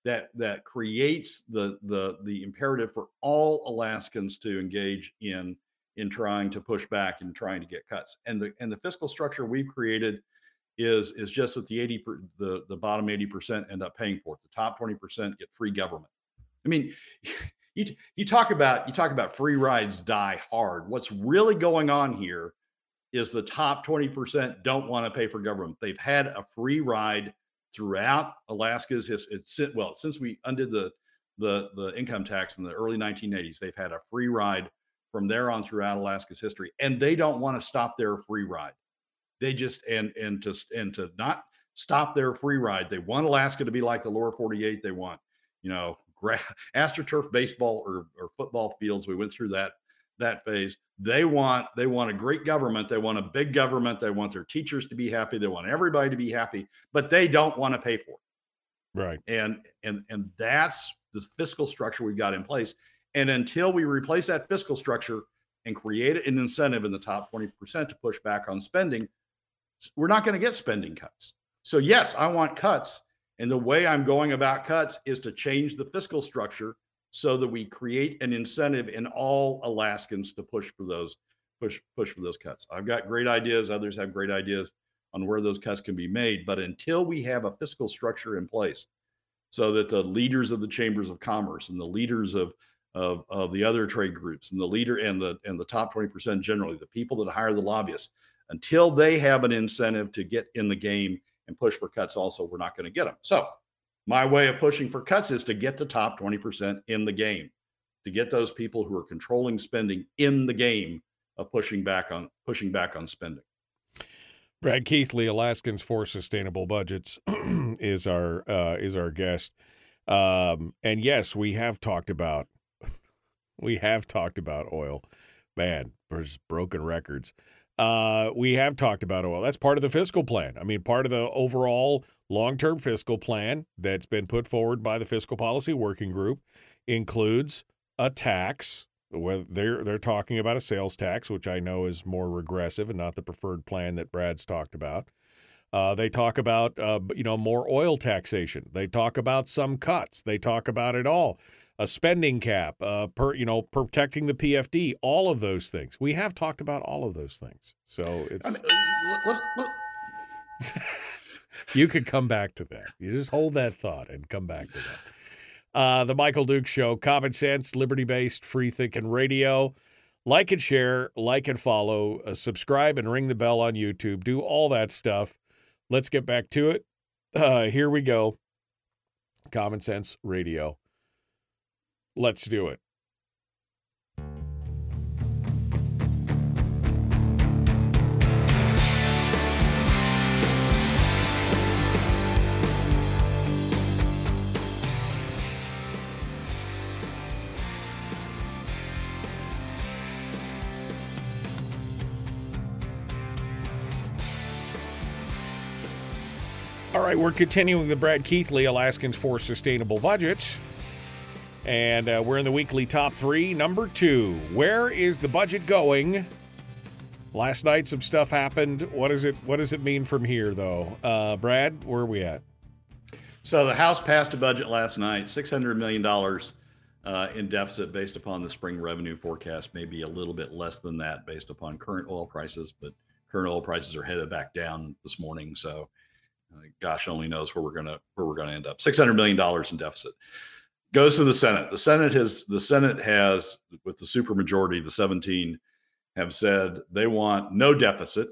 that that creates the the the imperative for all Alaskans to engage in in trying to push back and trying to get cuts. And the and the fiscal structure we've created is is just that the 80 per, the the bottom 80% end up paying for it. The top 20% get free government. I mean, you you talk about you talk about free rides die hard. What's really going on here is the top 20% don't want to pay for government. They've had a free ride throughout Alaska's history. Well, since we undid the the the income tax in the early 1980s, they've had a free ride from there on throughout Alaska's history, and they don't want to stop their free ride. They just and and to and to not stop their free ride. They want Alaska to be like the lower 48. They want you know astroturf baseball or, or football fields. We went through that that phase. They want they want a great government. They want a big government. They want their teachers to be happy. They want everybody to be happy, but they don't want to pay for it. Right. And and and that's the fiscal structure we've got in place. And until we replace that fiscal structure and create an incentive in the top 20% to push back on spending, we're not going to get spending cuts. So yes, I want cuts And the way I'm going about cuts is to change the fiscal structure so that we create an incentive in all Alaskans to push for those push push for those cuts. I've got great ideas, others have great ideas on where those cuts can be made, but until we have a fiscal structure in place so that the leaders of the chambers of commerce and the leaders of of, of the other trade groups and the leader and the and the top 20% generally, the people that hire the lobbyists, until they have an incentive to get in the game and push for cuts also, we're not going to get them. So my way of pushing for cuts is to get the top 20% in the game, to get those people who are controlling spending in the game of pushing back on pushing back on spending. Brad Keithley, Alaskans for Sustainable Budgets, is our uh, is our guest. Um, and yes, we have talked about we have talked about oil. Man, there's broken records. Uh, we have talked about oil. That's part of the fiscal plan. I mean, part of the overall long term fiscal plan that's been put forward by the Fiscal Policy Working Group includes a tax. They're they're talking about a sales tax, which I know is more regressive and not the preferred plan that Brad's talked about. Uh, they talk about uh, you know more oil taxation. They talk about some cuts. They talk about it all a spending cap, uh, per you know, protecting the PFD, all of those things. We have talked about all of those things. So it's. I mean, uh, let's, let's... you could come back to that. You just hold that thought and come back to that. Uh, the Michael Duke Show, common sense, liberty based, free thinking radio. Like and share, like and follow, uh, subscribe and ring the bell on YouTube. Do all that stuff. Let's get back to it. Uh, here we go. Common Sense Radio. Let's do it. All right, we're continuing the Brad Keithley Alaskans for Sustainable Budgets. And uh, we're in the weekly top three. Number two, where is the budget going? Last night, some stuff happened. What does it What does it mean from here, though? Uh, Brad, where are we at? So the House passed a budget last night, six hundred million dollars uh, in deficit based upon the spring revenue forecast. Maybe a little bit less than that based upon current oil prices, but current oil prices are headed back down this morning. So, uh, gosh only knows where we're gonna where we're gonna end up. Six hundred million dollars in deficit goes to the Senate. The Senate has the Senate has with the supermajority, the 17 have said they want no deficit,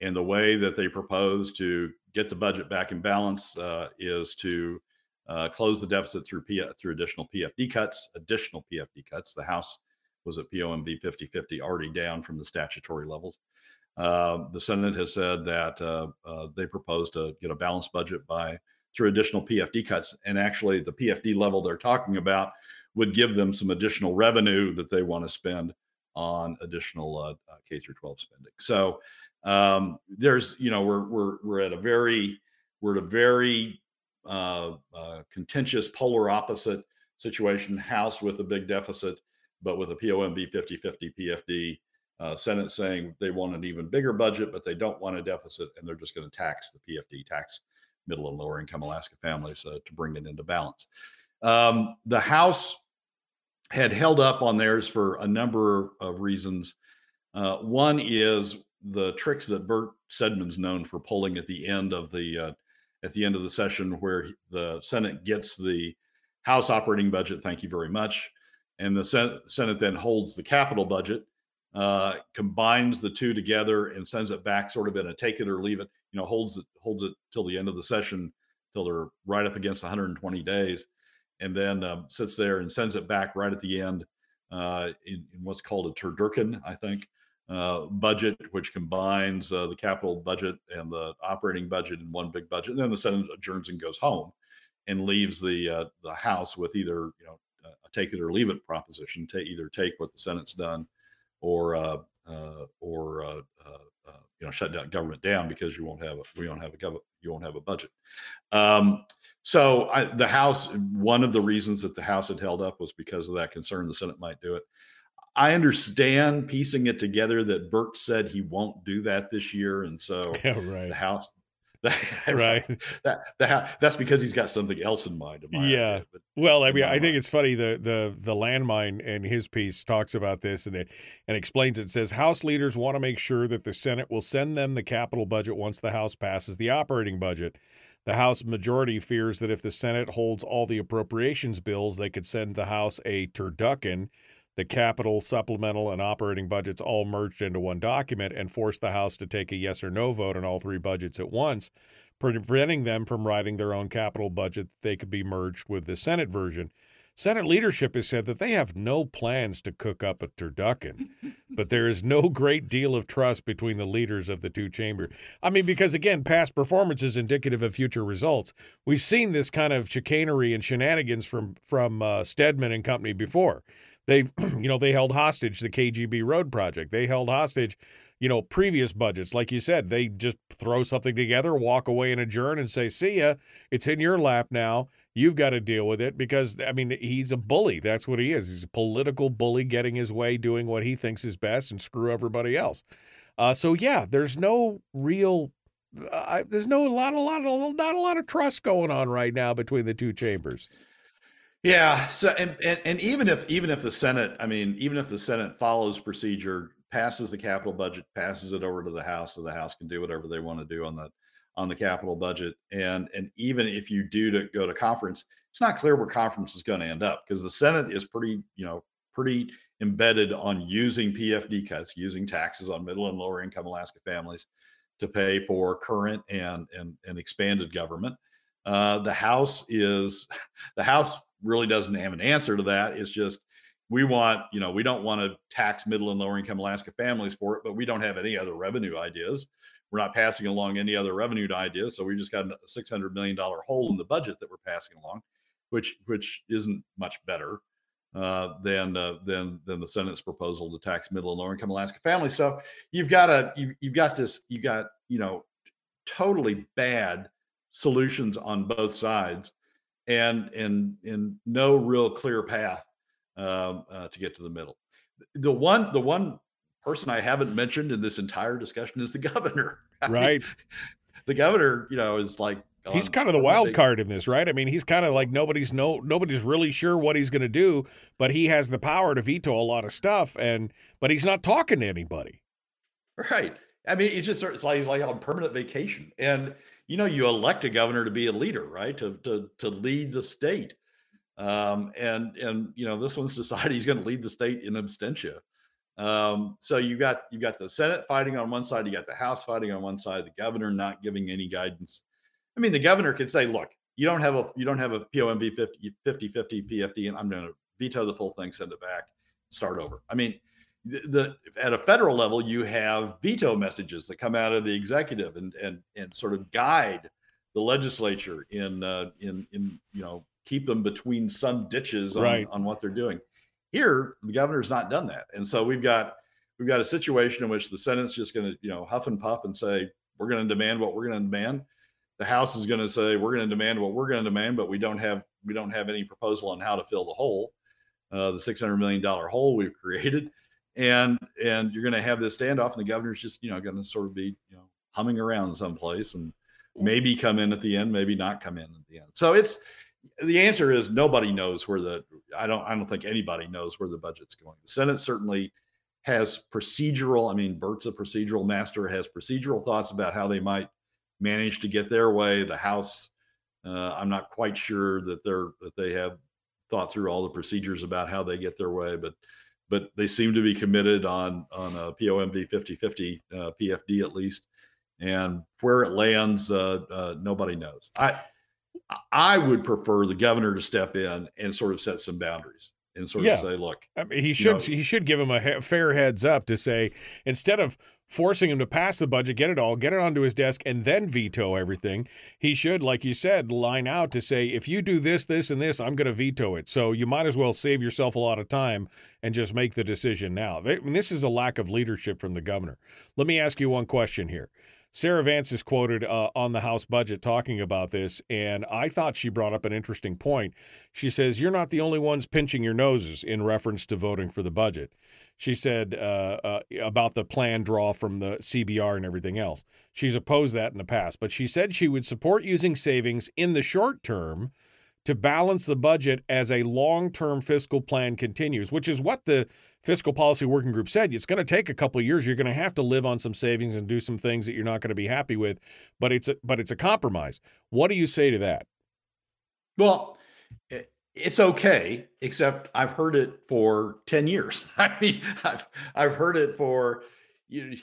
and the way that they propose to get the budget back in balance uh, is to uh, close the deficit through P- through additional PFD cuts. Additional PFD cuts. The House was at POMV 50-50, already down from the statutory levels. Uh, the Senate has said that uh, uh, they propose to get a balanced budget by through additional PFD cuts. And actually, the PFD level they're talking about would give them some additional revenue that they want to spend on additional uh, uh K through 12 spending. So um, there's, you know, we're we're we're at a very we're at a very uh, uh, contentious polar opposite situation. House with a big deficit, but with a POMV 50-50 PFD. Uh, Senate saying they want an even bigger budget, but they don't want a deficit, and they're just going to tax the PFD tax middle and lower income Alaska families uh, to bring it into balance. Um, the House had held up on theirs for a number of reasons. Uh, one is the tricks that Bert Stedman's known for pulling at the end of the uh, at the end of the session, where the Senate gets the House operating budget. Thank you very much, and the Senate, Senate then holds the capital budget, uh, combines the two together, and sends it back, sort of in a take it or leave it you know holds it holds it till the end of the session till they're right up against 120 days and then um, sits there and sends it back right at the end uh, in, in, what's called a turducken i think uh, budget which combines uh, the capital budget and the operating budget in one big budget and then the senate adjourns and goes home and leaves the uh, the house with either you know a take it or leave it proposition to either take what the senate's done or uh, uh, or you know shut down government down because you won't have a, we don't have a government you won't have a budget. Um, so I, the House, one of the reasons that the House had held up was because of that concern the Senate might do it. I understand piecing it together that Bert said he won't do that this year, and so yeah, right. the House Right. That, that that's because he's got something else in mind. in Yeah. idea, Well, I mean, I think it's funny. The the the landmine in his piece talks about this and it and explains it. says House leaders want to make sure that the Senate will send them the capital budget once the House passes the operating budget. The House majority fears that if the Senate holds all the appropriations bills, they could send the House a turducken, the capital, supplemental, and operating budgets all merged into one document, and forced the House to take a yes or no vote on all three budgets at once, preventing them from writing their own capital budget. that They could be merged with the Senate version. Senate leadership has said that they have no plans to cook up a turducken, but there is no great deal of trust between the leaders of the two chambers. I mean, because again, past performance is indicative of future results. We've seen this kind of chicanery and shenanigans from from uh, Stedman and company before. They, you know, they held hostage the KGB road project. They held hostage, you know, previous budgets. Like you said, they just throw something together, walk away and adjourn, and say, "See ya. It's in your lap now." You've got to deal with it because I mean he's a bully. That's what he is. He's a political bully, getting his way, doing what he thinks is best, and screw everybody else. Uh, so yeah, there's no real, uh, there's no a lot, a lot, of, not a lot of trust going on right now between the two chambers. Yeah. So and, and and even if even if the Senate, I mean, even if the Senate follows procedure, passes the capital budget, passes it over to the House, so the House can do whatever they want to do on the on the capital budget, and and even if you do to go to conference, it's not clear where conference is going to end up because the Senate is pretty, you know, pretty embedded on using PFD cuts, using taxes on middle and lower income Alaska families to pay for current and and, and expanded government. Uh, the House is the House really doesn't have an answer to that. It's just we want, you know, we don't want to tax middle and lower income Alaska families for it, but we don't have any other revenue ideas. We're not passing along any other revenue ideas, so we just got a six hundred million dollar hole in the budget that we're passing along, which which isn't much better uh, than uh, than than the Senate's proposal to tax middle and lower income Alaska families. So you've got a you, you've got this you got you know totally bad solutions on both sides and and and no real clear path um, uh, to get to the middle. The one the one person I haven't mentioned in this entire discussion is the governor. Right. the governor, you know, is like He's kind of the wild card in this, right? I mean, he's kind of like nobody's no nobody's really sure what he's going to do, but he has the power to veto a lot of stuff, and but he's not talking to anybody. Right. I mean, it's just it's like he's like on permanent vacation, and you know, you elect a governor to be a leader, right? To to to lead the state, um, and and you know, this one's decided he's going to lead the state in abstention. Um, so you got you got the Senate fighting on one side, you got the House fighting on one side, the governor not giving any guidance. I mean, the governor could say, "Look, you don't have a you don't have a POMV 50 50 50 PFD, and I'm going to veto the full thing, send it back, start over." I mean, the, the at a federal level, you have veto messages that come out of the executive and and and sort of guide the legislature in uh, in in you know keep them between some ditches on, Right. on what they're doing. Here, the governor's not done that, and so we've got we've got a situation in which the Senate's just going to you know huff and puff and say we're going to demand what we're going to demand. The House is going to say we're going to demand what we're going to demand, but we don't have we don't have any proposal on how to fill the hole, uh, the six hundred million dollar hole we've created, and and you're going to have this standoff, and the governor's just you know going to sort of be you know humming around someplace and maybe come in at the end, maybe not come in at the end. So it's the answer is nobody knows where the I don't I don't think anybody knows where the budget's going. The Senate certainly has procedural. I mean, Bert's a procedural master. Has procedural thoughts about how they might manage to get their way. The House, uh, I'm not quite sure that they're that they have thought through all the procedures about how they get their way, but but they seem to be committed on on a POMV 50-50 uh, PFD at least, and where it lands, uh, uh, nobody knows. I I would prefer the governor to step in and sort of set some boundaries and sort Yeah. of say, look, I mean, he should know- he should give him a fair heads up to say instead of forcing him to pass the budget, get it all, get it onto his desk, and then veto everything. He should, like you said, line out to say, if you do this, this, and this, I'm going to veto it. So you might as well save yourself a lot of time and just make the decision now. This is a lack of leadership from the governor. Let me ask you one question here. Sarah Vance is quoted uh, on the House budget talking about this, and I thought she brought up an interesting point. She says, You're not the only ones pinching your noses in reference to voting for the budget. She said uh, uh, about the plan draw from the CBR and everything else. She's opposed that in the past, but she said she would support using savings in the short term to balance the budget as a long term fiscal plan continues, which is what the fiscal policy working group said. It's going to take a couple of years. You're going to have to live on some savings and do some things that you're not going to be happy with, but it's a, but it's a compromise. What do you say to that? Well, it's okay, except I've heard it for 10 years. I mean, I've I've heard it for you know,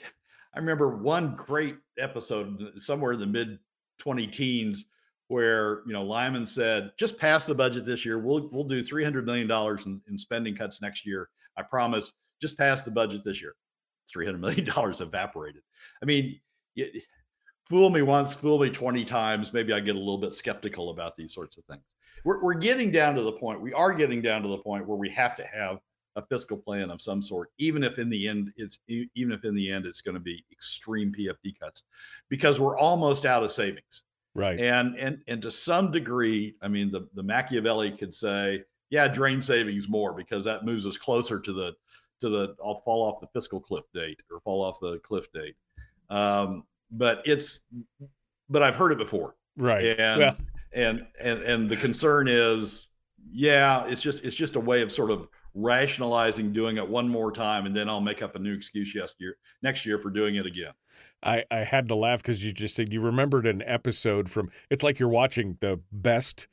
I remember one great episode somewhere in the mid 20 teens where you know Lyman said, "Just pass the budget this year. We'll we'll do three hundred million dollars in, in spending cuts next year. I promise. Just pass the budget this year." Three hundred million dollars evaporated. I mean, fool me once, fool me twenty times. Maybe I get a little bit skeptical about these sorts of things. We're we're getting down to the point. We are getting down to the point where we have to have a fiscal plan of some sort, even if in the end it's even if in the end it's going to be extreme PFD cuts, because we're almost out of savings. Right. And and and to some degree, I mean, the the Machiavelli could say, yeah, drain savings more because that moves us closer to the to the I'll fall off the fiscal cliff date or fall off the cliff date. Um, but it's but I've heard it before. Right. And well. And and and the concern is, yeah, it's just it's just a way of sort of rationalizing doing it one more time and then I'll make up a new excuse yes year next year for doing it again. I, I had to laugh because you just said you remembered an episode from it's like you're watching the best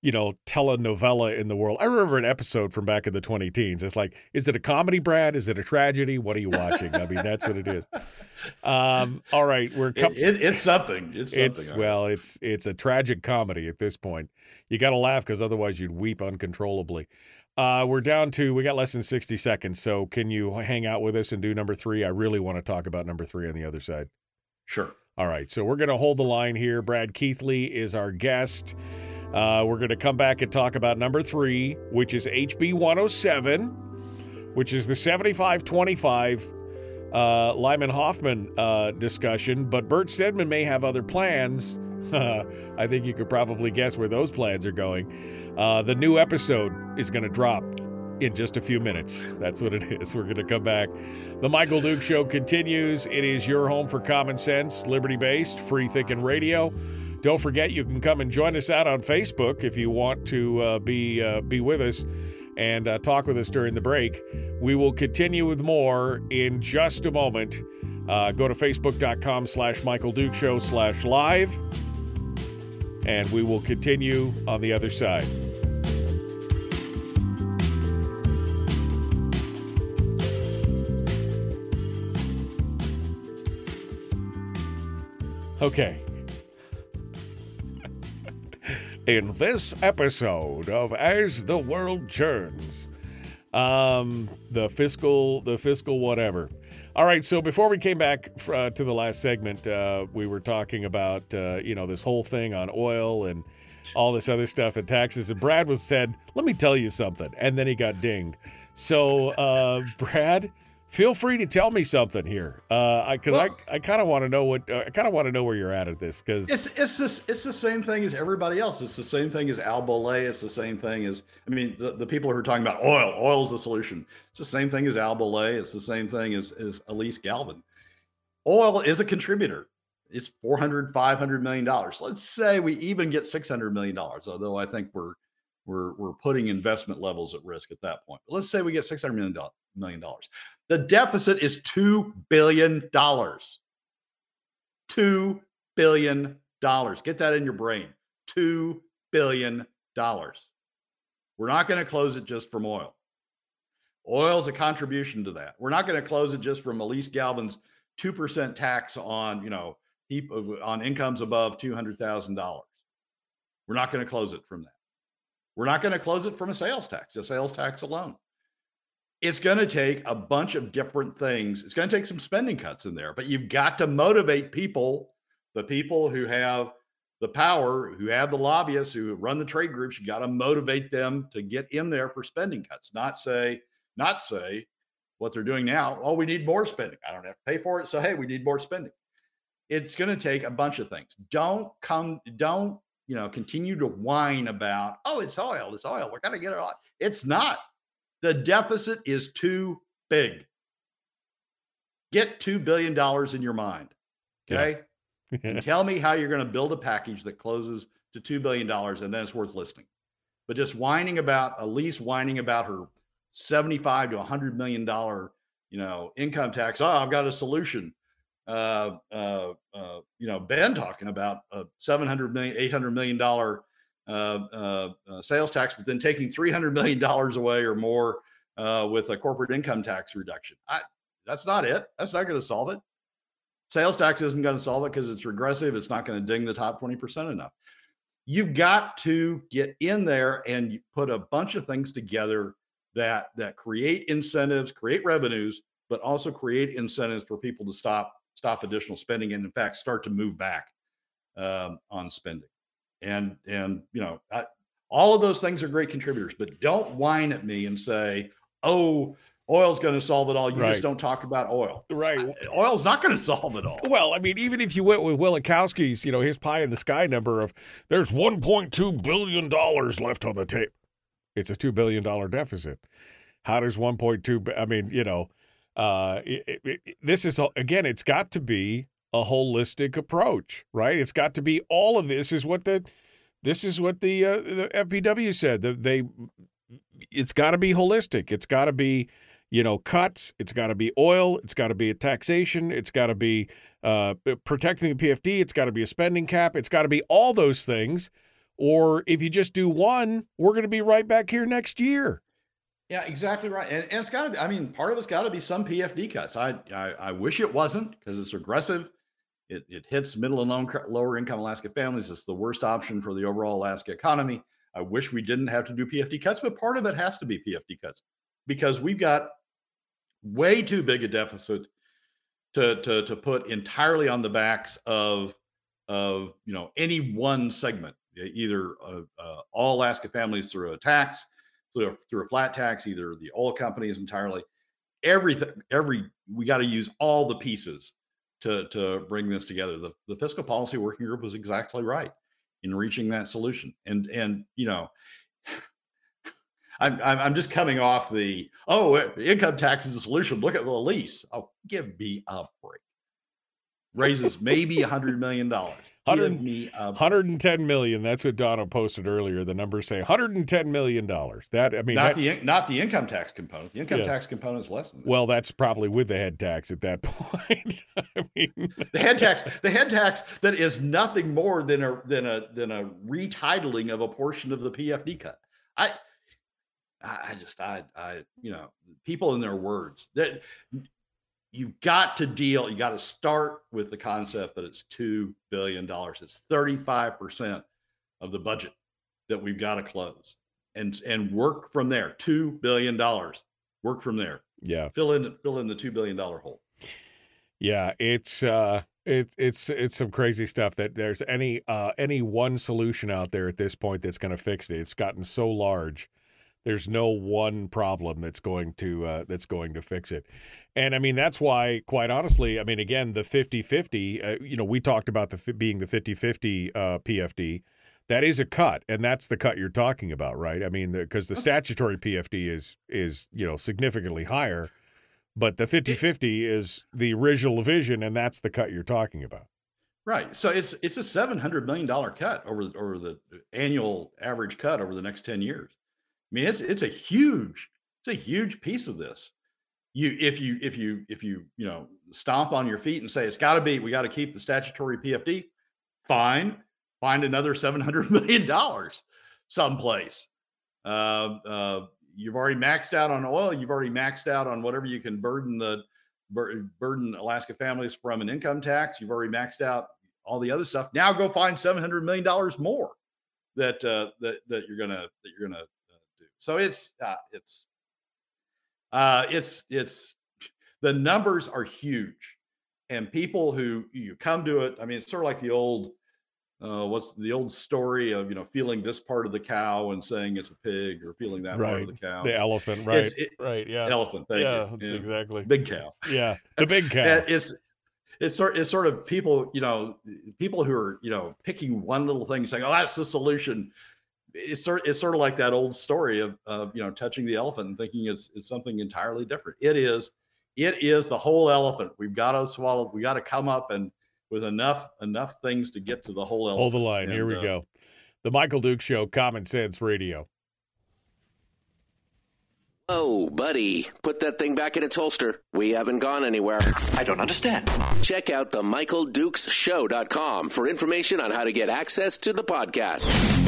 you know telenovela in the world. I remember an episode from back in the 20 teens. It's like is it a comedy brad? Is it a tragedy? What are you watching? I mean that's what it is. Um, all right we're com- it, it, it's something. It's something it's well it's it's a tragic comedy at this point. You got to laugh because otherwise you'd weep uncontrollably. Uh, we're down to we got less than 60 seconds so can you hang out with us and do number three? I really want to talk about number three on the other side. Sure. All right so we're going to hold the line here. Brad keithley is our guest uh, we're going to come back and talk about number three which is hb 107 which is the 7525 uh, lyman hoffman uh, discussion but bert stedman may have other plans I think you could probably guess where those plans are going. Uh, the new episode is going to drop in just a few minutes. That's what it is. We're going to come back. The Michael Duke Show continues. It is your home for common sense, liberty based, free thinking radio. Don't forget, you can come and join us out on Facebook if you want to uh, be uh, be with us and uh, talk with us during the break. We will continue with more in just a moment. Uh, go to facebook.com slash Michael Duke Show slash live and we will continue on the other side. Okay. In this episode of As the World Churns, um, the fiscal, the fiscal whatever. All right, so before we came back uh, to the last segment, uh, we were talking about uh, you know this whole thing on oil and all this other stuff and taxes. And Brad was said, "Let me tell you something," and then he got dinged. So, uh, Brad, feel free to tell me something here, because uh, well, I, I kind of want to know what uh, I kind of want to know where you're at at this because it's it's this it's the same thing as everybody else. It's the same thing as Al Bolea. It's the same thing as I mean the, the people who are talking about oil. Oil is the solution. It's the same thing as Al Bolea. It's the same thing as as Alyse Galvin. Oil is a contributor. It's 400 500 million dollars. Let's say we even get 600 million dollars, although I think we're we're we're putting investment levels at risk at that point. But let's say we get 600 million million dollars. The deficit is $2 billion. $2 billion. Get that in your brain. $2 billion. We're not going to close it just from oil. Oil is a contribution to that. We're not going to close it just from Alyse Galvin's 2% tax on, you know, on incomes above $200,000. We're not going to close it from that. We're not going to close it from a sales tax, a sales tax alone it's going to take a bunch of different things. It's going to take some spending cuts in there, but you've got to motivate people, the people who have the power, who have the lobbyists, who run the trade groups. You got to motivate them to get in there for spending cuts, not say, not say what they're doing now. Oh, we need more spending. I don't have to pay for it. So, hey, we need more spending. it's going to take a bunch of things. Don't come, don't, you know, continue to whine about, oh, it's oil, it's oil. We're going to get it on. It's not. The deficit is too big. Get $2 billion in your mind. Okay. and tell me how you're going to build a package that closes to $2 billion and then it's worth listening. But just whining about, Alyse whining about her 75 to 100 million dollar, you know, income tax. Oh, I've got a solution uh, uh, uh, you know, Ben talking about a 700 million, 800 million dollar uh, uh, uh, sales tax, but then taking 300 million dollars away or more with a corporate income tax reduction. I, that's not it. That's not going to solve it. Sales tax isn't going to solve it because it's regressive. It's not going to ding the top 20% enough. You've got to get in there and put a bunch of things together that that create incentives, create revenues, but also create incentives for people to stop stop additional spending and in fact start to move back um, on spending and and you know I, all of those things are great contributors but don't whine at me and say oh oil's going to solve it all you Right. just don't talk about oil Right. I- oil's not going to solve it all Well, I mean, even if you went with Wielechowski's, you know, his pie in the sky number of there's 1.2 billion dollars left on the tape. It's a two billion dollar deficit. How does 1.2? I mean, you know, uh, it, it, it- this is again, it's got to be a holistic approach, right? It's got to be all of this is what the this is what the uh, the FPW said. that they it's got to be holistic. It's got to be you know cuts. It's got to be oil. It's got to be a taxation. It's got to be uh, protecting the PFD. It's got to be a spending cap. It's got to be all those things. Or if you just do one, we're going to be right back here next year. Yeah, exactly right. And, and it's got to I mean, part of it's got to be some PFD cuts. I, I, I wish it wasn't because it's aggressive. It, it hits middle and low, lower income Alaska families. It's the worst option for the overall Alaska economy. I wish we didn't have to do PFD cuts, but part of it has to be PFD cuts because we've got way too big a deficit to, to, to put entirely on the backs of, of, you know, any one segment, either uh, uh, all Alaska families through a tax, through a, through a flat tax, either the oil companies entirely, everything, every we got to use all the pieces to to bring this together. The the fiscal policy working group was exactly right in reaching that solution. And and you know, I'm I'm, just coming off the oh income tax is the solution. Look at the lease. Oh, give me a break. Raises maybe a hundred million dollars. Give 100 me a 110 million. That's what Donna posted earlier. The numbers say 110 million dollars. That I mean, not that- the in- not the income tax component. The income Yeah. tax component is less than that. well, that's probably with the head tax at that point. I mean, the head tax the head tax that is nothing more than a than a than a retitling of a portion of the pfd cut i i I just i i you know people in their words that you got to deal you got to start with the concept that it's two billion dollars it's 35 percent of the budget that we've got to close and and work from there two billion dollars work from there yeah. fill in fill in the two billion dollar hole Yeah, it's uh it, it's it's some crazy stuff that there's any uh any one solution out there at this point that's going to fix it. It's gotten so large. There's no one problem that's going to uh, that's going to fix it. And I mean that's why quite honestly, I mean again the 50-50, uh, you know, we talked about the being the 50-50 uh PFD. That is a cut and that's the cut you're talking about, right? I mean because the, statutory PFD is is, you know, significantly higher. But the 50 50 is the original vision, and that's the cut you're talking about. Right. So it's it's a seven hundred million dollar cut over over the annual average cut over the next ten years. I mean, it's it's a huge it's a huge piece of this. You if you if you if you you know stomp on your feet and say it's got to be we got to keep the statutory PFD, fine. Find another seven hundred million dollars someplace. Uh, uh, you've already maxed out on oil. You've already maxed out on whatever you can burden the bur- burden Alaska families from an income tax. You've already maxed out all the other stuff. Now go find seven hundred million dollars more that uh, that that you're gonna that you're gonna. So it's uh, it's uh, it's it's the numbers are huge, and people who you come to it. I mean, it's sort of like the old. Uh, what's the old story of you know feeling this part of the cow and saying it's a pig or feeling that part of the cow The elephant, right? It- right. Yeah. elephant thank yeah, you that's Yeah. exactly. big cow Yeah. The big cow. it's it's sort it's sort of people, you know, people who are, you know, picking one little thing saying, "Oh, that's the solution." It's sort it's sort of like that old story of, of you know touching the elephant and thinking it's it's something entirely different. It is it is the whole elephant. We've got to swallow. We got to come up and with enough enough things to get to the whole elephant. Hold the line. Here we uh, go. The Michael Duke Show, Common Sense Radio. Oh, buddy, put that thing back in its holster. We haven't gone anywhere. I don't understand. Check out the MichaelDukesShow.com for information on how to get access to the podcast.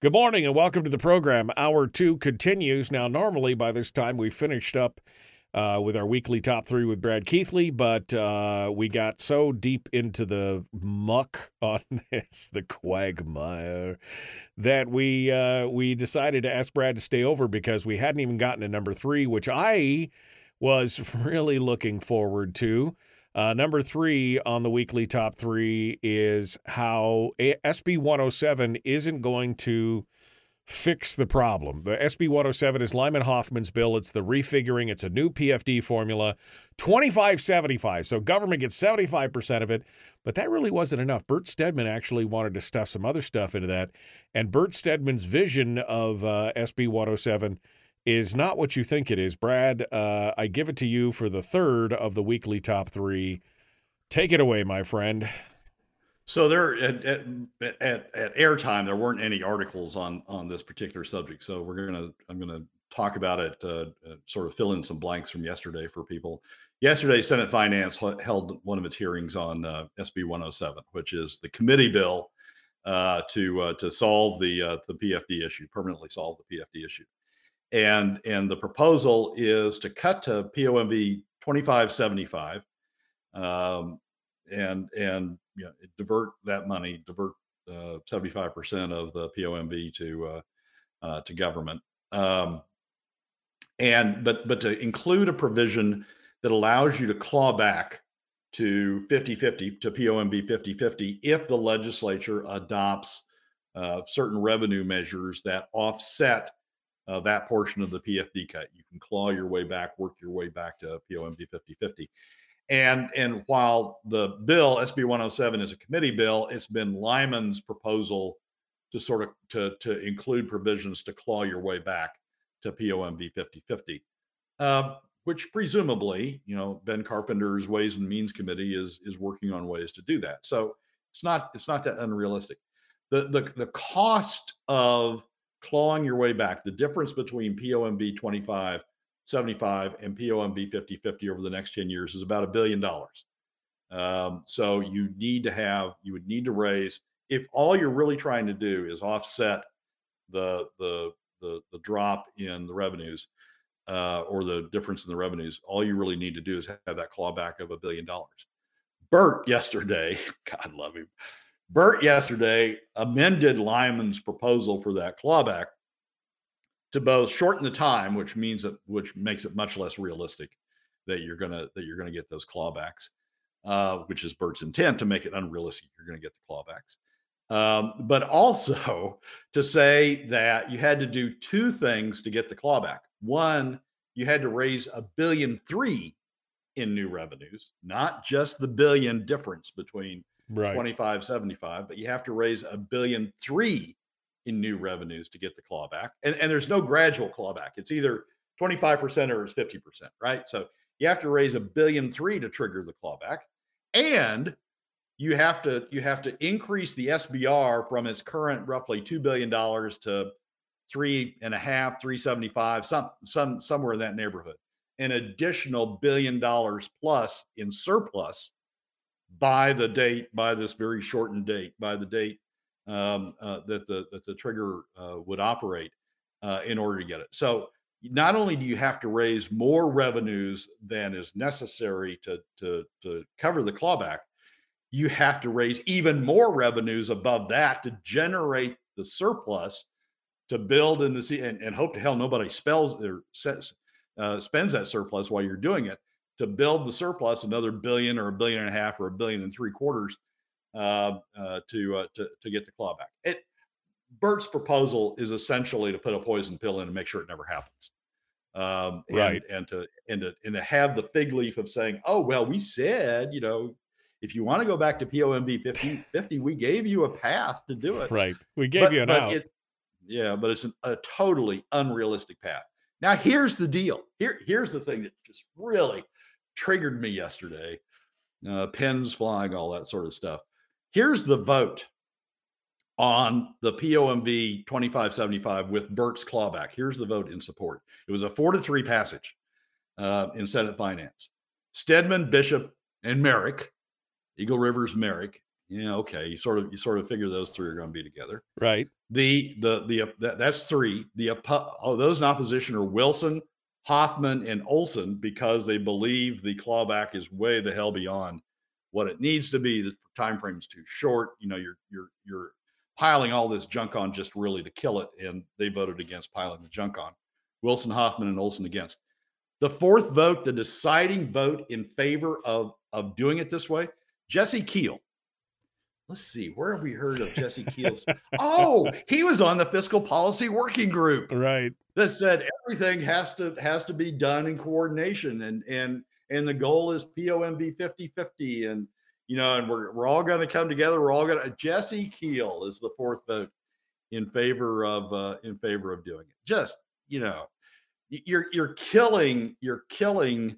Good morning and welcome to the program. Hour 2 continues. Now normally by this time we finished up uh, with our weekly top 3 with Brad Keithley, but uh, we got so deep into the muck on this, the quagmire, that we uh, we decided to ask Brad to stay over because we hadn't even gotten to number three, which I was really looking forward to. Uh, number three on the weekly top three is how SB 107 isn't going to fix the problem. The SB 107 is Lyman Hoffman's bill. It's the refiguring. It's a new PFD formula, 2575. So government gets 75% of it, but that really wasn't enough. Bert Stedman actually wanted to stuff some other stuff into that. And Bert Stedman's vision of uh, SB 107 is not what you think it is. Brad, uh, I give it to you for the third of the weekly top three. Take it away, my friend. So there at at, at, at airtime, there weren't any articles on on this particular subject. So we're gonna I'm gonna talk about it, uh, uh, sort of fill in some blanks from yesterday for people. Yesterday, Senate Finance held one of its hearings on uh, SB 107, which is the committee bill uh, to uh, to solve the uh, the PFD issue, permanently solve the PFD issue, and and the proposal is to cut to POMV 2575. Um, and and you know, divert that money, divert seventy five percent of the POMV to uh, uh, to government, um, and but but to include a provision that allows you to claw back to 50-50 to POMV 50-50 if the legislature adopts uh, certain revenue measures that offset uh, that portion of the PFD cut. You can claw your way back, work your way back to POMV 50-50. And and while the bill SB 107 is a committee bill, it's been Lyman's proposal to sort of to to include provisions to claw your way back to POMV 5050, uh, which presumably you know Ben Carpenter's Ways and Means Committee is is working on ways to do that. So it's not it's not that unrealistic. The the the cost of clawing your way back, the difference between POMV 25 75 and POMV 50 50 over the next 10 years is about a billion dollars. Um, so you need to have, you would need to raise, if all you're really trying to do is offset the, the, the, the drop in the revenues uh, or the difference in the revenues, all you really need to do is have that clawback of a billion dollars. Bert yesterday, God love him. Bert yesterday amended Lyman's proposal for that clawback to both shorten the time, which means that which makes it much less realistic that you're gonna that you're gonna get those clawbacks, uh, which is Bert's intent to make it unrealistic. You're gonna get the clawbacks, um, but also to say that you had to do two things to get the clawback. One, you had to raise a billion three in new revenues, not just the billion difference between Right. 25 75, but you have to raise a billion three in new revenues to get the clawback. And, and there's no gradual clawback. It's either 25% or it's 50%, right? So you have to raise a billion three to trigger the clawback. And you have to you have to increase the CBR from its current roughly two billion dollars to three and a half, three seventy five, some some somewhere in that neighborhood. An additional billion dollars plus in surplus by the date, by this very shortened date, by the date um, uh, that the that the trigger uh, would operate uh, in order to get it. So not only do you have to raise more revenues than is necessary to to to cover the clawback, you have to raise even more revenues above that to generate the surplus to build in the and, and hope to hell nobody spells or says, uh, spends that surplus while you're doing it to build the surplus another billion or a billion and a half or a billion and three quarters uh, uh, to, uh, to to get the clawback. It Bert's proposal is essentially to put a poison pill in and make sure it never happens. Um, and, Right. And to and to and to have the fig leaf of saying, oh well, we said, you know, if you want to go back to POMV 50, 50 we gave you a path to do it. Right. We gave But- you an out. it- yeah, but it's an, a totally unrealistic path. Now, here's the deal. Here, here's the thing that just really triggered me yesterday. Uh, pens flying, all that sort of stuff. Here's the vote on the POMV 2575 with Bert's clawback. Here's the vote in support. It was a four to three passage uh, in Senate Finance. Stedman, Bishop, and Merrick, Eagle Rivers, Merrick. Yeah, okay. You sort of you sort of figure those three are going to be together. right. The the the that, that's three. The oppo- oh, those in opposition are Wilson, Hoffman, and Olson because they believe the clawback is way the hell beyond what it needs to be. The time frame is too short. You know, you're you're you're piling all this junk on just really to kill it, and they voted against piling the junk on. Wilson, Hoffman, and Olson against. The fourth vote, the deciding vote in favor of of doing it this way, Jesse Kiehl. Let's see, where have we heard of Jesse Kiehl's? oh, he was on the fiscal policy working group Right. that said everything has to has to be done in coordination and and and the goal is POMV 50-50 and you know and we're we're all going to come together we're all going to Jesse Kiehl is the fourth vote in favor of uh in favor of doing it just you know you're you're killing you're killing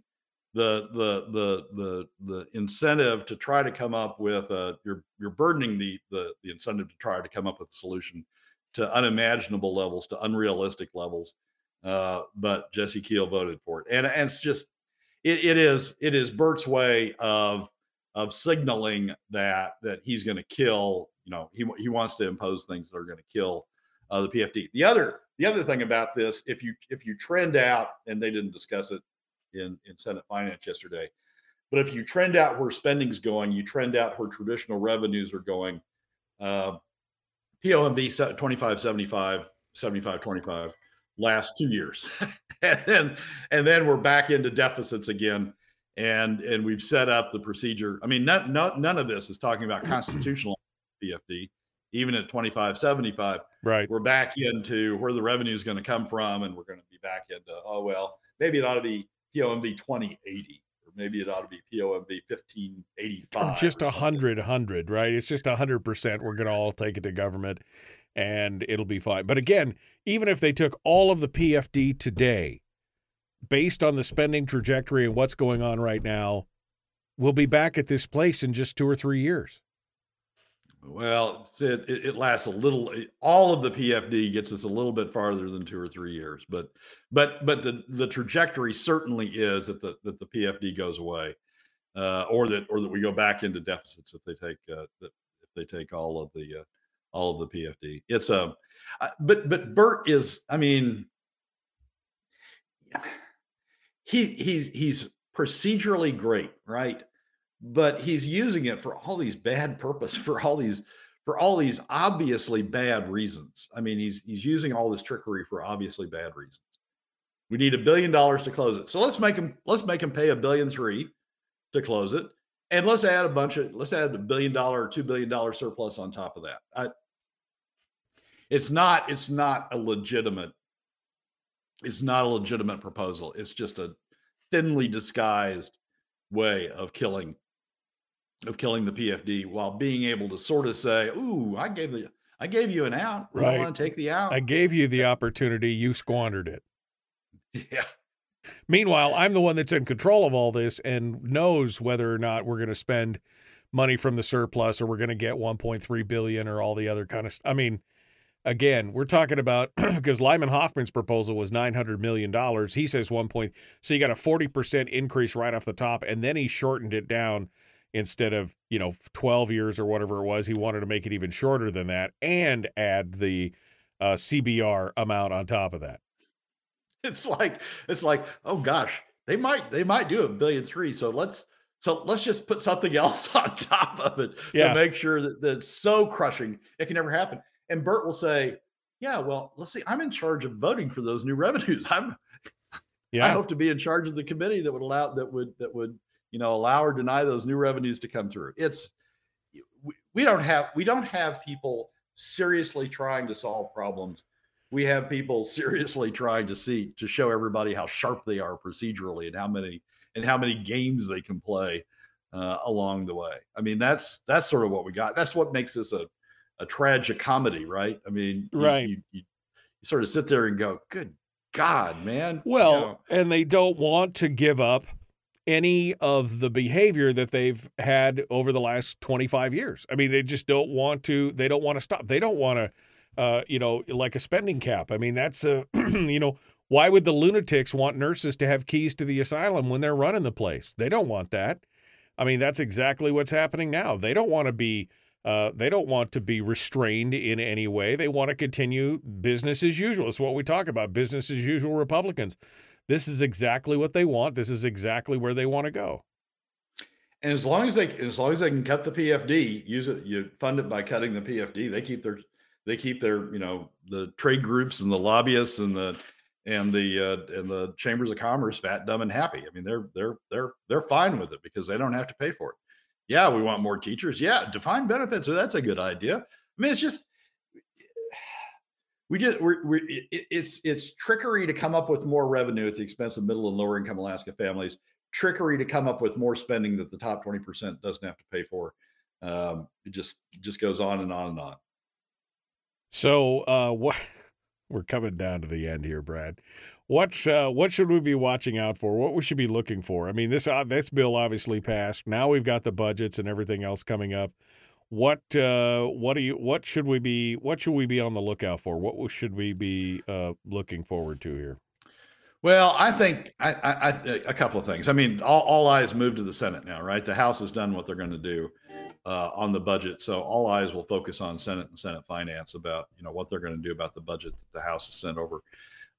the the the the the incentive to try to come up with a you're you're burdening the the the incentive to try to come up with a solution to unimaginable levels to unrealistic levels uh, but Jesse Kiehl voted for it, and and it's just it, it is it is Bert's way of of signaling that that he's going to kill. You know, he he wants to impose things that are going to kill uh, the PFD. The other the other thing about this, if you if you trend out, and they didn't discuss it in in Senate Finance yesterday, but if you trend out where spending's going, you trend out where traditional revenues are going. Uh, POMV se- 25 75 75 25 last two years and then and then we're back into deficits again and and we've set up the procedure i mean not, not, none of this is talking about constitutional pfd even at 25 75 Right. we're back into where the revenue is going to come from and we're going to be back into oh well maybe it ought to be pomv 2080 or maybe it ought to be pomv 1585 Or just or a something. hundred, hundred, right? It's just a hundred percent. We're gonna all take it to government, and it'll be fine. But again, even if they took all of the PFD today, based on the spending trajectory and what's going on right now, we'll be back at this place in just two or three years. Well, it, it, lasts a little. All of the PFD gets us a little bit farther than two or three years, but but but the the trajectory certainly is that the that the PFD goes away, uh, or that or that we go back into deficits if they take uh, if they take all of the uh, all of the PFD. It's a, uh, but but Bert is. I mean, he he's he's procedurally great, right? But he's using it for all these bad purpose, for all these for all these obviously bad reasons. I mean, he's he's using all this trickery for obviously bad reasons. We need a billion dollars to close it. So let's make him let's make him pay a billion three to close it. And let's add a bunch of let's add a billion dollar or two billion dollar surplus on top of that. I, it's not it's not a legitimate it's not a legitimate proposal. It's just a thinly disguised way of killing of killing the PFD while being able to sort of say, "Ooh, I gave the I gave you an out. You Right. want to take the out?" I gave you the opportunity, you squandered it. yeah, Meanwhile, I'm the one that's in control of all this and knows whether or not we're going to spend money from the surplus or we're going to get 1.3 billion or all the other kind of. I mean, again, we're talking about because Lyman Hoffman's proposal was 900 million dollars. He says 1. Point, so you got a 40 percent increase right off the top, and then he shortened it down instead of you know 12 years or whatever it was. He wanted to make it even shorter than that and add the uh, CBR amount on top of that. It's like it's like oh gosh, they might they might do a billion three. So let's so let's just put something else on top of it Yeah. to make sure that, that it's so crushing it can never happen. And Bert will say, "Yeah, well, let's see. I'm in charge of voting for those new revenues. I'm yeah. I hope to be in charge of the committee that would allow that would that would you know allow or deny those new revenues to come through. It's we, we don't have we don't have people seriously trying to solve problems. We have people seriously trying to see to show everybody how sharp they are procedurally and how many and how many games they can play uh, along the way. I mean that's that's sort of what we got. That's what makes this a a tragic comedy, right? I mean, you- Right. You, you, you sort of sit there and go, "Good God, man!" Well, know, and they don't want to give up any of the behavior that they've had over the last 25 years. I mean, they just don't want to, they don't want to stop. They don't want to, uh, you know, like a spending cap. I mean, that's a, you know, why would the lunatics want nurses to have keys to the asylum when they're running the place? They don't want that. I mean, that's exactly what's happening now. They don't want to be. Uh, they don't want to be restrained in any way. They want to continue business as usual. It's what we talk about business as usual Republicans. This is exactly what they want. This is exactly where they want to go. And as long as they as long as they can cut the PFD, use it, you fund it by cutting the PFD. They keep their they keep their you know the trade groups and the lobbyists and the and the uh, and the chambers of commerce fat, dumb, and happy. I mean, they're they're they're they're fine with it because they don't have to pay for it. Yeah, we want more teachers. Yeah, define benefits. So that's a good idea. I mean, it's just we just we're, we're it, it's it's trickery to come up with more revenue at the expense of middle and lower income Alaska families trickery to come up with more spending that the top 20% doesn't have to pay for. Um, it just just goes on and on and on. So, uh, what we're coming down to the end here, Brad. What's uh, what should we be watching out for? What we should be looking for? I mean, this uh, this bill obviously passed. Now we've got the budgets and everything else coming up. What uh, what do you what should we be what should we be on the lookout for? What should we be uh, looking forward to here? Well, I think I, I, I a couple of things. I mean, all, all eyes move to the Senate now, right? The House has done what they're going to do uh, on the budget, so all eyes will focus on Senate and Senate Finance about you know what they're going to do about the budget that the House has sent over.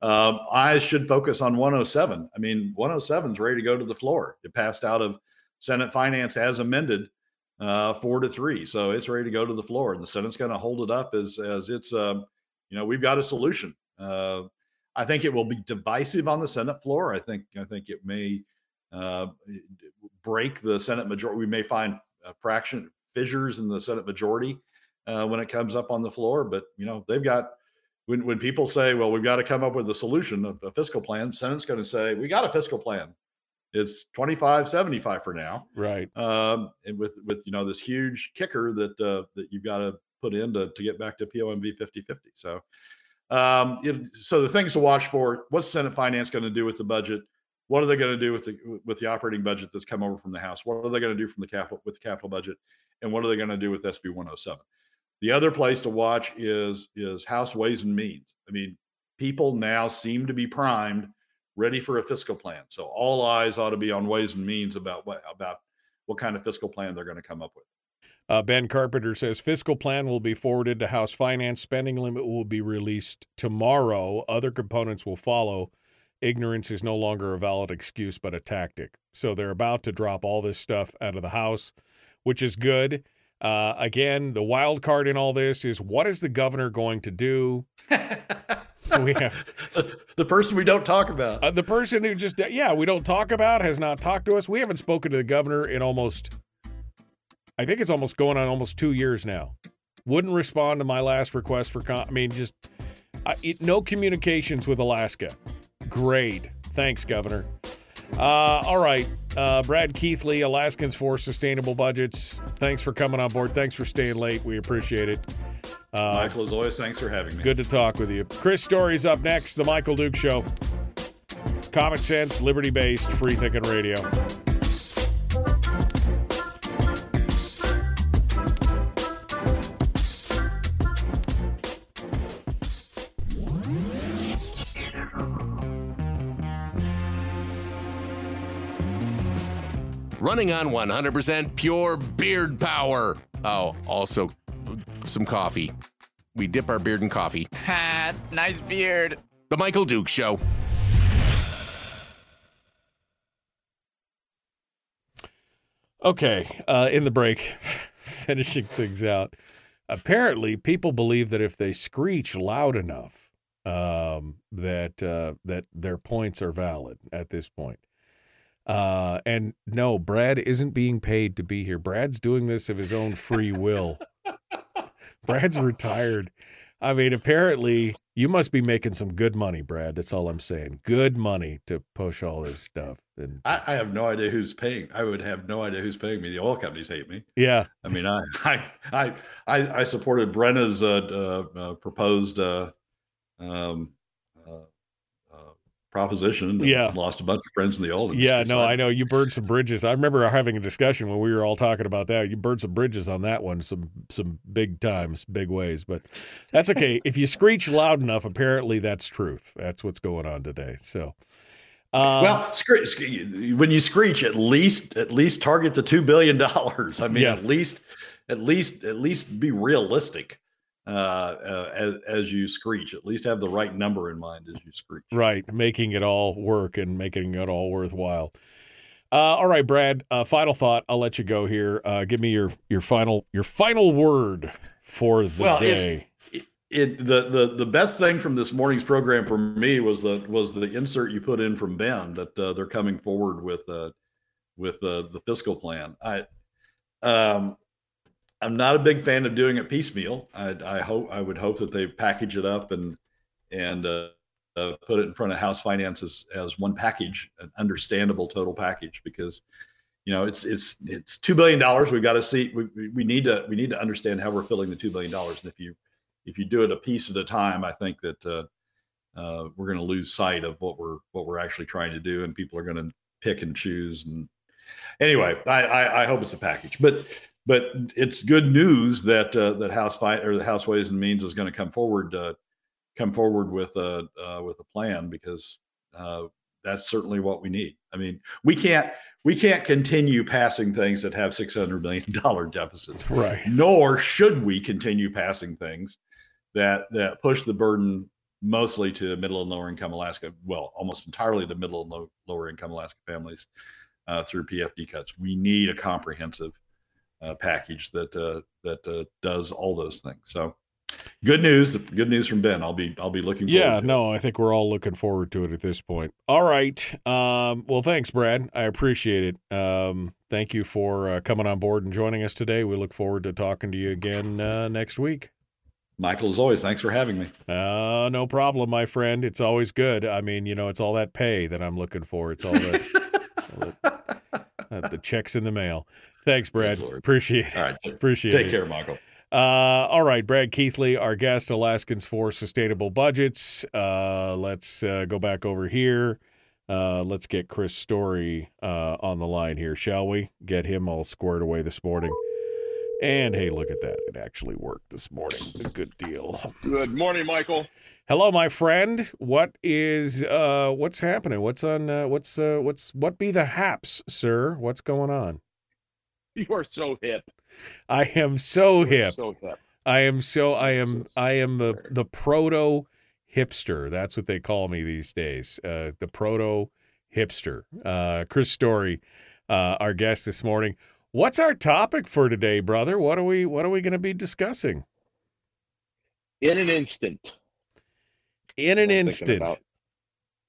Um, eyes should focus on 107. I mean, 107 is ready to go to the floor. It passed out of Senate Finance as amended, uh, four to three, so it's ready to go to the floor, and the Senate's going to hold it up as as it's um, you know we've got a solution. Uh, I think it will be divisive on the Senate floor. I think I think it may uh, break the Senate majority. We may find fraction fissures in the Senate majority uh, when it comes up on the floor. But you know they've got when when people say, "Well, we've got to come up with a solution, a, a fiscal plan," Senate's going to say, "We got a fiscal plan. It's 25, 75 for now." Right. Um, and with with you know this huge kicker that uh, that you've got to put in to, to get back to POMV 50-50. So um, it- so the things to watch for: what's Senate Finance going to do with the budget? What are they going to do with the with the operating budget that's come over from the House? What are they going to do from the capital with the capital budget? And what are they going to do with SB 107? The other place to watch is is House Ways and Means. I mean, people now seem to be primed, ready for a fiscal plan. So all eyes ought to be on Ways and Means about what about what kind of fiscal plan they're going to come up with. Uh, ben Carpenter says fiscal plan will be forwarded to House Finance. Spending limit will be released tomorrow. Other components will follow. Ignorance is no longer a valid excuse, but a tactic. So they're about to drop all this stuff out of the House, which is good. Uh, again, the wild card in all this is what is the governor going to do? we have the, the person we don't talk about. uh, the person who just yeah we don't talk about has not talked to us. We haven't spoken to the governor in almost I think it's almost going on almost two years now. Wouldn't respond to my last request for com- I mean just uh, it, no communications with Alaska. Great, thanks, Governor. Uh, all right, uh, Brad Keithley, Alaskans for Sustainable Budgets. Thanks for coming on board. Thanks for staying late. We appreciate it. Uh, Michael, as always, thanks for having me. Good to talk with you. Chris Story's up next. The Michael Duke Show. Common sense, liberty based, free thinking radio. Running on 100% pure beard power. Oh, also some coffee. We dip our beard in coffee. Ha, nice beard. The Michael Duke Show. Okay, uh, in the break, finishing things out. Apparently, people believe that if they screech loud enough, um, that uh, that their points are valid at this point. Uh, and no, Brad isn't being paid to be here. Brad's doing this of his own free will. Brad's retired. I mean, apparently, you must be making some good money, Brad. That's all I'm saying. Good money to push all this stuff. And I, I have no idea who's paying. I would have no idea who's paying me. The oil companies hate me. yeah, I mean, I I I I, supported Brena's uh, uh, uh, proposed uh, um, proposition. and Yeah. lost a bunch of friends in the oil industry. yeah. so No, I know you burned some bridges. I remember having a discussion when we were all talking about that. You burned some bridges on that one, some some big times, big ways. But that's okay. if you screech loud enough, apparently that's truth. That's what's going on today. So. Um, well, scre- scre- when you screech, at least at least target the two billion dollars. I mean, Yeah. at least at least at least be realistic uh, uh, as as you screech. At least have the right number in mind as you screech. Right, making it all work and making it all worthwhile. Uh, all right, Brad. Uh, final thought. I'll let you go here. Uh, give me your your final your final word for the Well, day. It the, the the best thing from this morning's program for me was the was the insert you put in from Ben that uh, they're coming forward with uh, with uh, the fiscal plan. I um I'm not a big fan of doing it piecemeal. I, I hope I would hope that they package it up and and uh, uh, put it in front of House finances as, one package, an understandable total package, because you know it's it's it's two billion dollars. We've got to see. We, we- we need to we need to understand how we're filling the two billion dollars. And if you if you do it a piece at a time, I think that uh, uh, we're going to lose sight of what we're what we're actually trying to do, and people are going to pick and choose. And anyway, I, I, I hope it's a package, but but it's good news that uh, that House Fi- or the House Ways and Means is going to come forward uh, come forward with a uh, with a plan because uh, that's certainly what we need. I mean, we can't we can't continue passing things that have six hundred million dollar deficits Right. nor should we continue passing things that that push the burden mostly to middle and lower income Alaska, well, almost entirely to middle and low, lower income Alaska families uh, through PFD cuts. We need a comprehensive uh, package that uh, that uh, does all those things. So, good news. Good news from Ben. I'll be I'll be looking. Forward Yeah, no, I think we're all looking forward to it at this point. All right. Um, well, thanks, Brad. I appreciate it. Um, thank you for uh, coming on board and joining us today. We look forward to talking to you again uh, next week. Michael, as always, thanks for having me. Uh, no problem, my friend. It's always good. I mean, you know, it's all that pay that I'm looking for. It's all that, all that the checks in the mail. Thanks, Brad. Lord. Appreciate it. All right, Appreciate take it. Take care, Michael. Uh, all right, Brad Keithley, our guest, Alaskans for Sustainable Budgets. Uh, let's uh, go back over here. Uh, let's get Chris Story uh, on the line here, shall we? Get him all squared away this morning. And hey, look at that. It actually worked this morning. A good deal. Good morning, Michael. Hello, my friend. What is uh what's happening? What's on uh, what's uh what's what be the haps, sir? What's going on? You are so hip. I am so hip. So hip. I am so I am I am the the proto hipster. That's what they call me these days. Uh, the proto hipster. Uh, Chris Story, uh, our guest this morning. What's our topic for today, brother? What are we What are we going to be discussing? In an instant. In an What I'm thinking instant.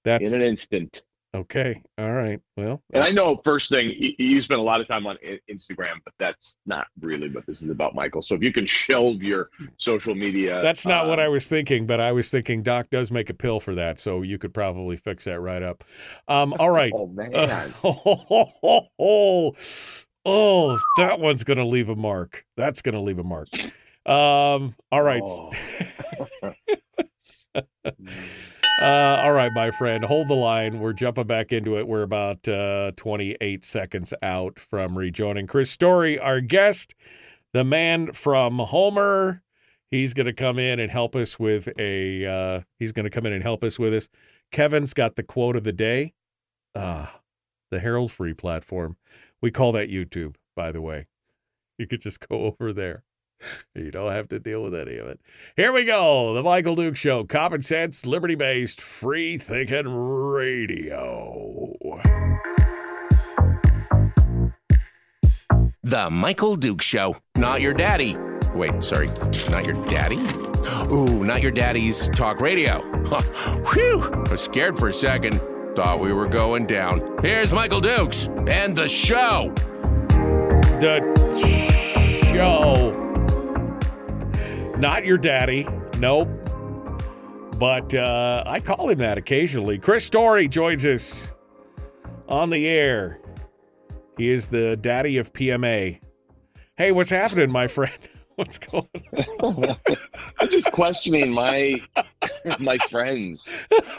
That's In an instant. Okay. All right. Well, And I know first thing you, spend a lot of time on Instagram, but that's not really what this is about, Michael. So if you can shelve your social media, That's not what um, I was thinking, but I was thinking Doc does make a pill for that, so you could probably fix that right up. Um, all right. Oh man, Uh, oh, oh, oh, that one's going to leave a mark. That's going to leave a mark. Um, all right. Uh, all right, my friend, hold the line. We're jumping back into it. We're about uh, 28 seconds out from rejoining Chris Story, our guest, the man from Homer. He's going to come in and help us with a. Uh, he's going to come in and help us with this. Kevin's got the quote of the day. Ah, the Herald Free platform. We call that YouTube, by the way. You could just go over there. You don't have to deal with any of it. Here we go. The Michael Duke Show. Common sense, liberty based, free thinking radio. The Michael Duke Show. Not your daddy. Wait, sorry. Not your daddy? Ooh, not your daddy's talk radio. Whew. I was scared for a second. Thought we were going down. Here's Michael Dukes and the show. The show. Not your daddy. Nope. But uh, I call him that occasionally. Chris Story joins us on the air. He is the daddy of PMA. Hey, what's happening, my friend? What's going on? I'm just questioning my my friends.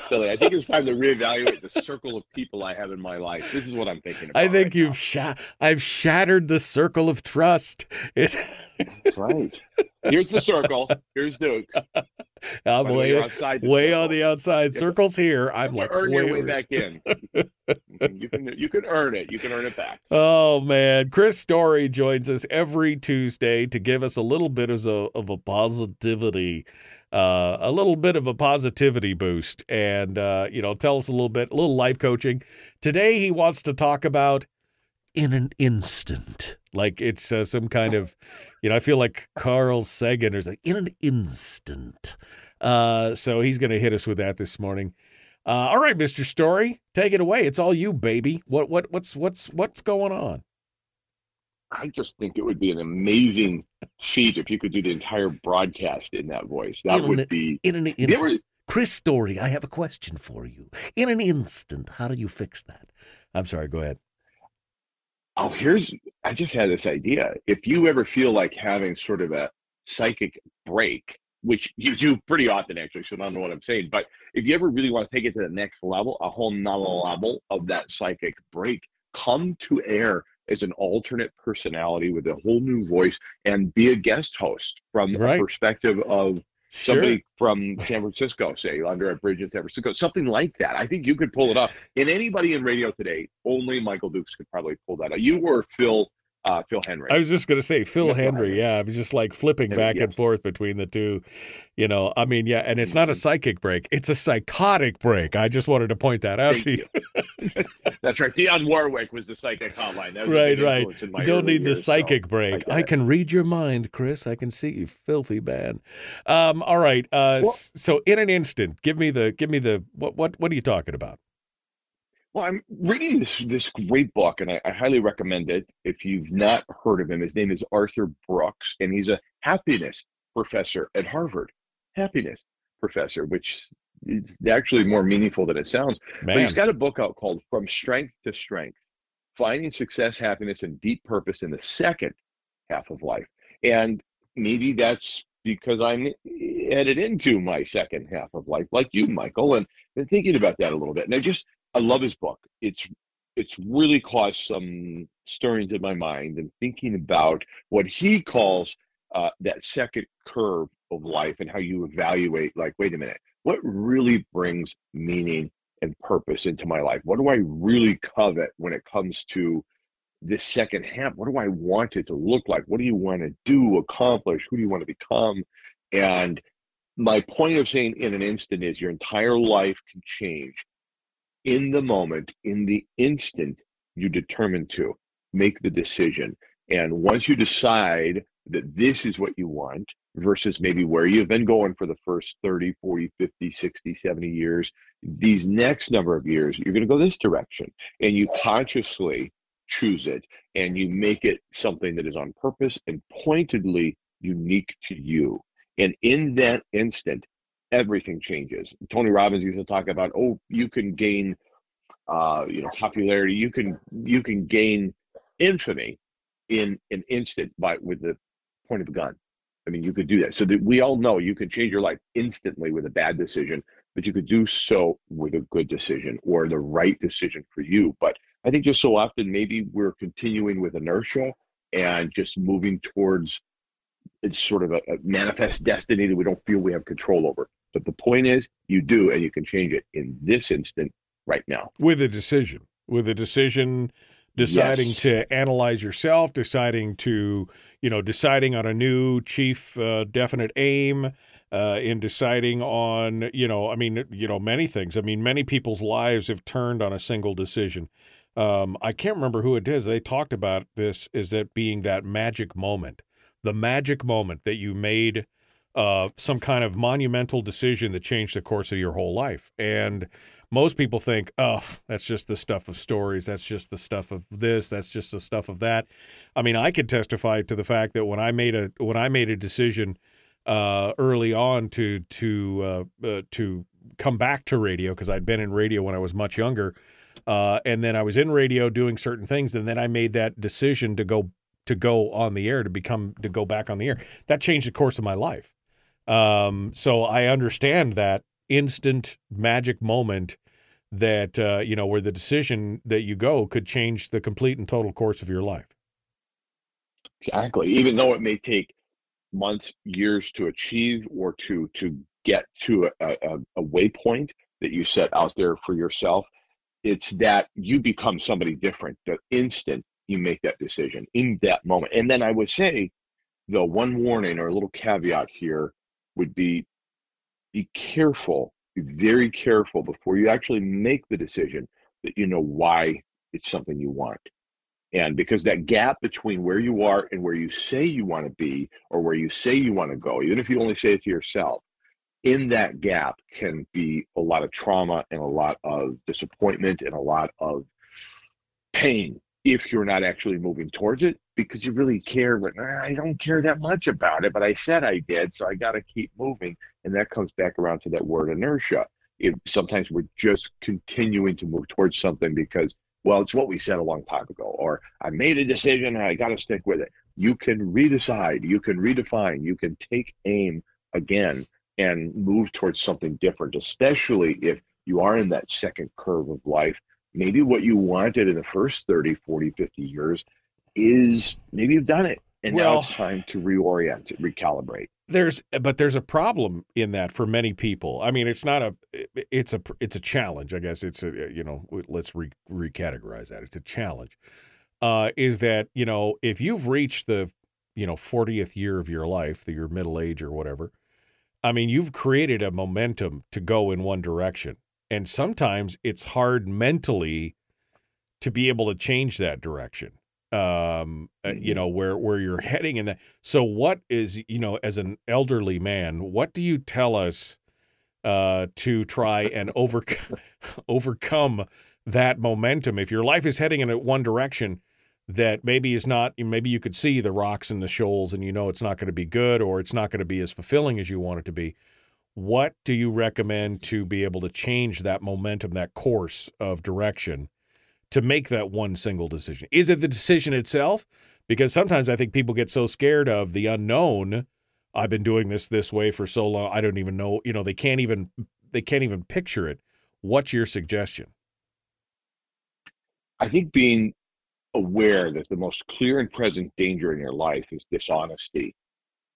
Silly. I think it's time to reevaluate the circle of people I have in my life. This is what I'm thinking about. I think right you've sha- I've shattered the circle of trust. It's That's right. Here's the circle. Here's Duke's. I'm way, way, you're outside the way circle. on the outside. Circles here. I'm like earn way your way back in. you can you can earn it. You can earn it back. Oh man, Chris Story joins us every Tuesday to give us a little bit of a, of a positivity, uh, a little bit of a positivity boost, and uh, you know, tell us a little bit, a little life coaching. Today, he wants to talk about in an instant, like it's uh, some kind of, you know, I feel like Carl Sagan or like in an instant. Uh, so he's going to hit us with that this morning. Uh, all right, Mr. Story, take it away. It's all you, baby. What what what's what's what's going on? I just think it would be an amazing feat if you could do the entire broadcast in that voice. That In would an- be in an instant. Chris Story, I have a question for you. In an instant, how do you fix that? I'm sorry. Go ahead. Oh, here's I just had this idea. If you ever feel like having sort of a psychic break, which you do pretty often actually, so I don't know what I'm saying, but if you ever really want to take it to the next level, a whole nother level of that psychic break, come to air as an alternate personality with a whole new voice and be a guest host from Right. a perspective of Sure. somebody from San Francisco, say under a bridge in San Francisco, something like that. I think you could pull it off. And anybody in radio today, only Michael Dukes could probably pull that out. You or Phil, uh, Phil Henry. I was just going to say Phil Yeah, Henry. Yeah, I was just like flipping Yeah, back yes. and forth between the two. You know, I mean, yeah, and it's not Mm-hmm. a psychic break; it's a psychotic break. I just wanted to point that out Thank to you. That's right. Dionne Warwick was the psychic hotline. That was Right, right. influence in my You don't need the years, so psychic I break. get I can read your mind, Chris. I can see you, filthy man. Um, all right. Uh, s- so in an instant, give me the give me the what what what are you talking about? Well, I'm reading this this great book, and I, I highly recommend it. If you've not heard of him, his name is Arthur Brooks, and he's a happiness professor at Harvard. Happiness professor, which is actually more meaningful than it sounds. But he's Man. got a book out called From Strength to Strength: Finding Success, Happiness, and Deep Purpose in the Second Half of Life. And maybe that's because I'm headed into my second half of life, like you, Michael, and been thinking about that a little bit. And I just I love his book. It's it's really caused some stirrings in my mind and thinking about what he calls uh, that second curve of life and how you evaluate. Like, wait a minute, what really brings meaning and purpose into my life? What do I really covet when it comes to this second half? What do I want it to look like? What do you want to do, accomplish? Who do you want to become? And my point of saying in an instant is your entire life can change in the moment, in the instant you determine to make the decision. And once you decide that this is what you want versus maybe where you've been going for the first 30, 40, 50, 60, 70 years, these next number of years, you're going to go this direction. And you consciously choose it and you make it something that is on purpose and pointedly unique to you. And in that instant, everything changes. Tony Robbins used to talk about, oh, you can gain, uh, you know, popularity. You can you can gain infamy in an instant by with the point of a gun. I mean, you could do that. So that we all know you can change your life instantly with a bad decision but you could do so with a good decision or the right decision for you. But I think just so often maybe we're continuing with inertia and just moving towards it's sort of a, a manifest destiny that we don't feel we have control over. But the point is, you do, and you can change it in this instant right now with a decision. With a decision, deciding yes. to analyze yourself, deciding to, you know, deciding on a new chief uh, definite aim, uh, in deciding on, you know, I mean, you know, many things. I mean, many people's lives have turned on a single decision. Um, I can't remember who it is. They talked about this as that being that magic moment, the magic moment that you made uh, some kind of monumental decision that changed the course of your whole life. And most people think, oh, that's just the stuff of stories. That's just the stuff of this. That's just the stuff of that. I mean, I could testify to the fact that when I made a when I made a decision uh, early on to to uh, uh, to come back to radio because I'd been in radio when I was much younger, uh, and then I was in radio doing certain things, and then I made that decision to go to go on the air to become to go back on the air. That changed the course of my life. Um, so I understand that instant magic moment that uh, you know where the decision that you go could change the complete and total course of your life. Exactly. Even though it may take months, years to achieve or to to get to a, a, a waypoint that you set out there for yourself. It's that you become somebody different the instant you make that decision in that moment. And then I would say, the one warning or a little caveat here would be be careful, be very careful before you actually make the decision that you know why it's something you want. And because that gap between where you are and where you say you want to be or where you say you want to go, even if you only say it to yourself, in that gap can be a lot of trauma and a lot of disappointment and a lot of pain if you're not actually moving towards it because you really care but i don't care that much about it but i said i did so i got to keep moving and that comes back around to that word inertia it, sometimes we're just continuing to move towards something because well, it's what we said a long time ago, or I made a decision and I got to stick with it. You can redecide, you can redefine, you can take aim again and move towards something different, especially if you are in that second curve of life. Maybe what you wanted in the first 30, 40, 50 years is maybe you've done it. And well, now it's time to reorient, recalibrate. There's, but there's a problem in that for many people. I mean, it's not a, it's a, it's a challenge. I guess it's a, you know, let's re, recategorize that. It's a challenge. Uh, is that you know if you've reached the, you know, 40th year of your life, your middle age or whatever, I mean, you've created a momentum to go in one direction, and sometimes it's hard mentally to be able to change that direction um, uh, you mm-hmm. know where where you're heading and that. So what is you know as an elderly man, what do you tell us uh, to try and overcome overcome that momentum? If your life is heading in one direction that maybe is not, maybe you could see the rocks and the shoals, and you know it's not going to be good or it's not going to be as fulfilling as you want it to be. What do you recommend to be able to change that momentum, that course of direction? to make that one single decision? Is it the decision itself? Because sometimes I think people get so scared of the unknown. I've been doing this this way for so long. I don't even know, you know, they can't even they can't even picture it. What's your suggestion? I think being aware that the most clear and present danger in your life is dishonesty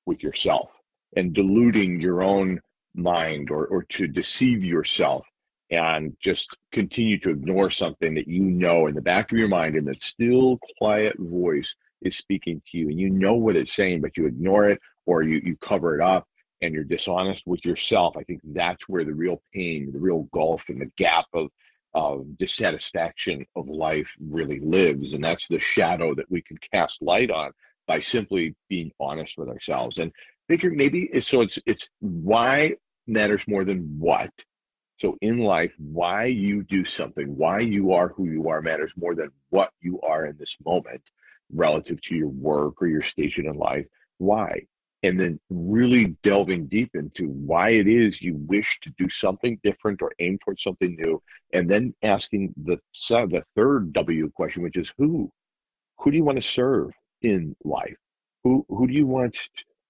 with yourself and deluding your own mind or, or to deceive yourself and just continue to ignore something that you know in the back of your mind and that still quiet voice is speaking to you. And you know what it's saying but you ignore it or you, you cover it up and you're dishonest with yourself. I think that's where the real pain the real gulf and the gap of of dissatisfaction of life really lives. And that's the shadow that we can cast light on by simply being honest with ourselves. And figure maybe so it's it's why matters more than what so in life, why you do something, why you are who you are matters more than what you are in this moment relative to your work or your station in life. Why? And then really delving deep into why it is you wish to do something different or aim towards something new. And then asking the, the third W question, which is who? Who do you want to serve in life? Who, who do you want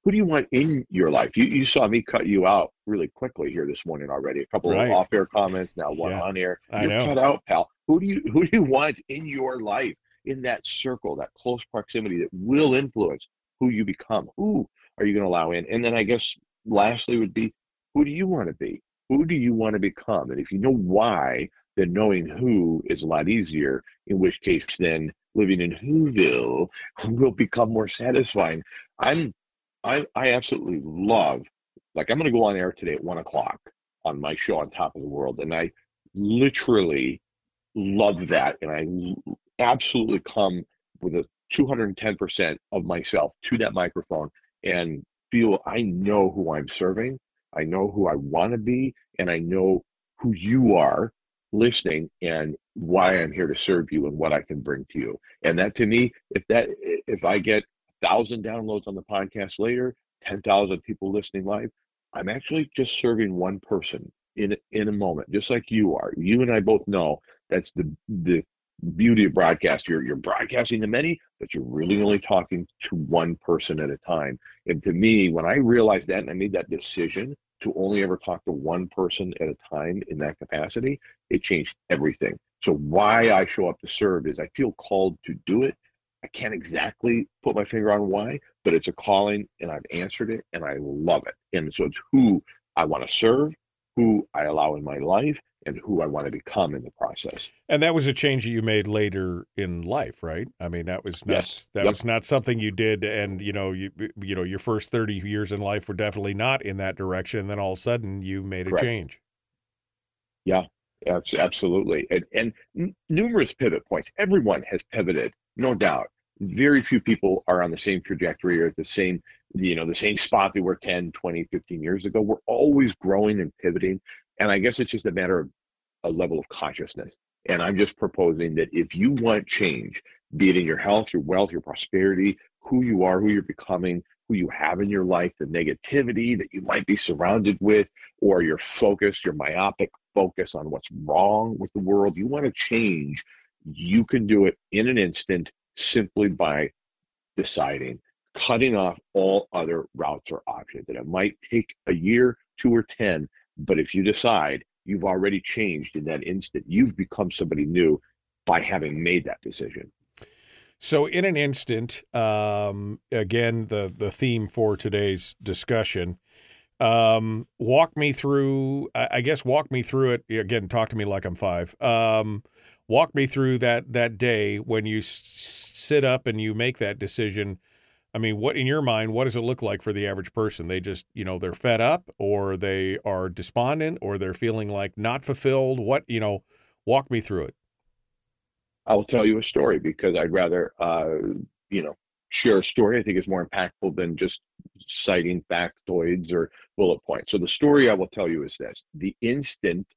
who do you want in your life? You you saw me cut you out really quickly here this morning already. A couple Right. of off air comments, now one Yeah, on air. You're know. cut out, pal. Who do you who do you want in your life in that circle, that close proximity that will influence who you become? Who are you going to allow in? And then I guess lastly would be who do you want to be? Who do you want to become? And if you know why, then knowing who is a lot easier, in which case then living in Whoville will become more satisfying. I'm I I absolutely love like I'm gonna go on air today at one o'clock on my show on top of the world, and I literally love that, and I absolutely come with a 210% of myself to that microphone and feel I know who I'm serving, I know who I want to be, and I know who you are listening and why I'm here to serve you and what I can bring to you. And that to me, if that if I get thousand downloads on the podcast later, ten thousand people listening live, I'm actually just serving one person in in a moment, just like you are. You and I both know that's the the beauty of broadcast. You're you're broadcasting to many, but you're really only talking to one person at a time. And to me, when I realized that and I made that decision to only ever talk to one person at a time in that capacity, it changed everything. So why I show up to serve is I feel called to do it. I can't exactly put my finger on why, but it's a calling and I've answered it and I love it. And so it's who I want to serve, who I allow in my life, and who I want to become in the process. And that was a change that you made later in life, right? I mean, that was not Yes. that Yep. was not something you did, and you know, you you know, your first thirty years in life were definitely not in that direction. And then all of a sudden, you made a Correct. change. Yeah, abs- absolutely. And, and numerous pivot points. Everyone has pivoted, no doubt. Very few people are on the same trajectory or at the same, you know, the same spot they were 10, 20, 15 years ago. We're always growing and pivoting. And I guess it's just a matter of a level of consciousness. And I'm just proposing that if you want change, be it in your health, your wealth, your prosperity, who you are, who you're becoming, who you have in your life, the negativity that you might be surrounded with, or your focus, your myopic focus on what's wrong with the world, you want to change, you can do it in an instant simply by deciding, cutting off all other routes or options. And it might take a year, two or 10, but if you decide, you've already changed in that instant. You've become somebody new by having made that decision. So, in an instant, um, again, the the theme for today's discussion. Um, walk me through. I guess walk me through it again. Talk to me like I'm five. Um, walk me through that that day when you s- sit up and you make that decision. I mean, what in your mind? What does it look like for the average person? They just, you know, they're fed up, or they are despondent, or they're feeling like not fulfilled. What you know? Walk me through it. I will tell you a story because I'd rather, uh, you know, share a story. I think is more impactful than just citing factoids or bullet points. So the story I will tell you is this: the instant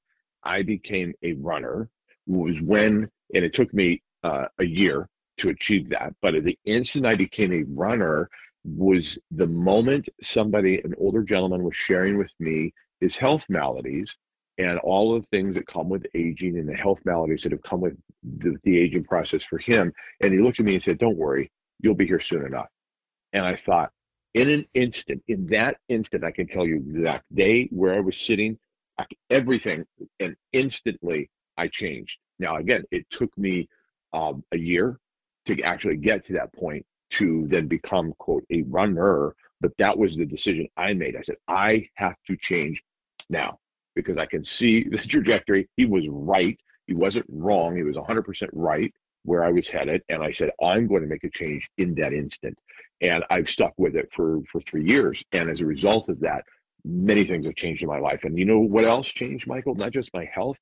I became a runner was when, and it took me uh, a year to achieve that, but the instant I became a runner was the moment somebody, an older gentleman, was sharing with me his health maladies and all of the things that come with aging and the health maladies that have come with the, the aging process for him. And he looked at me and said, Don't worry, you'll be here soon enough. And I thought, in an instant, in that instant, I can tell you the exact day where I was sitting, everything, and instantly I changed. Now, again, it took me um, a year to actually get to that point to then become, quote, a runner. But that was the decision I made. I said, I have to change now because I can see the trajectory. He was right. He wasn't wrong. He was 100% right where I was headed. And I said, I'm going to make a change in that instant. And I've stuck with it for, for three years. And as a result of that, many things have changed in my life. And you know what else changed, Michael? Not just my health,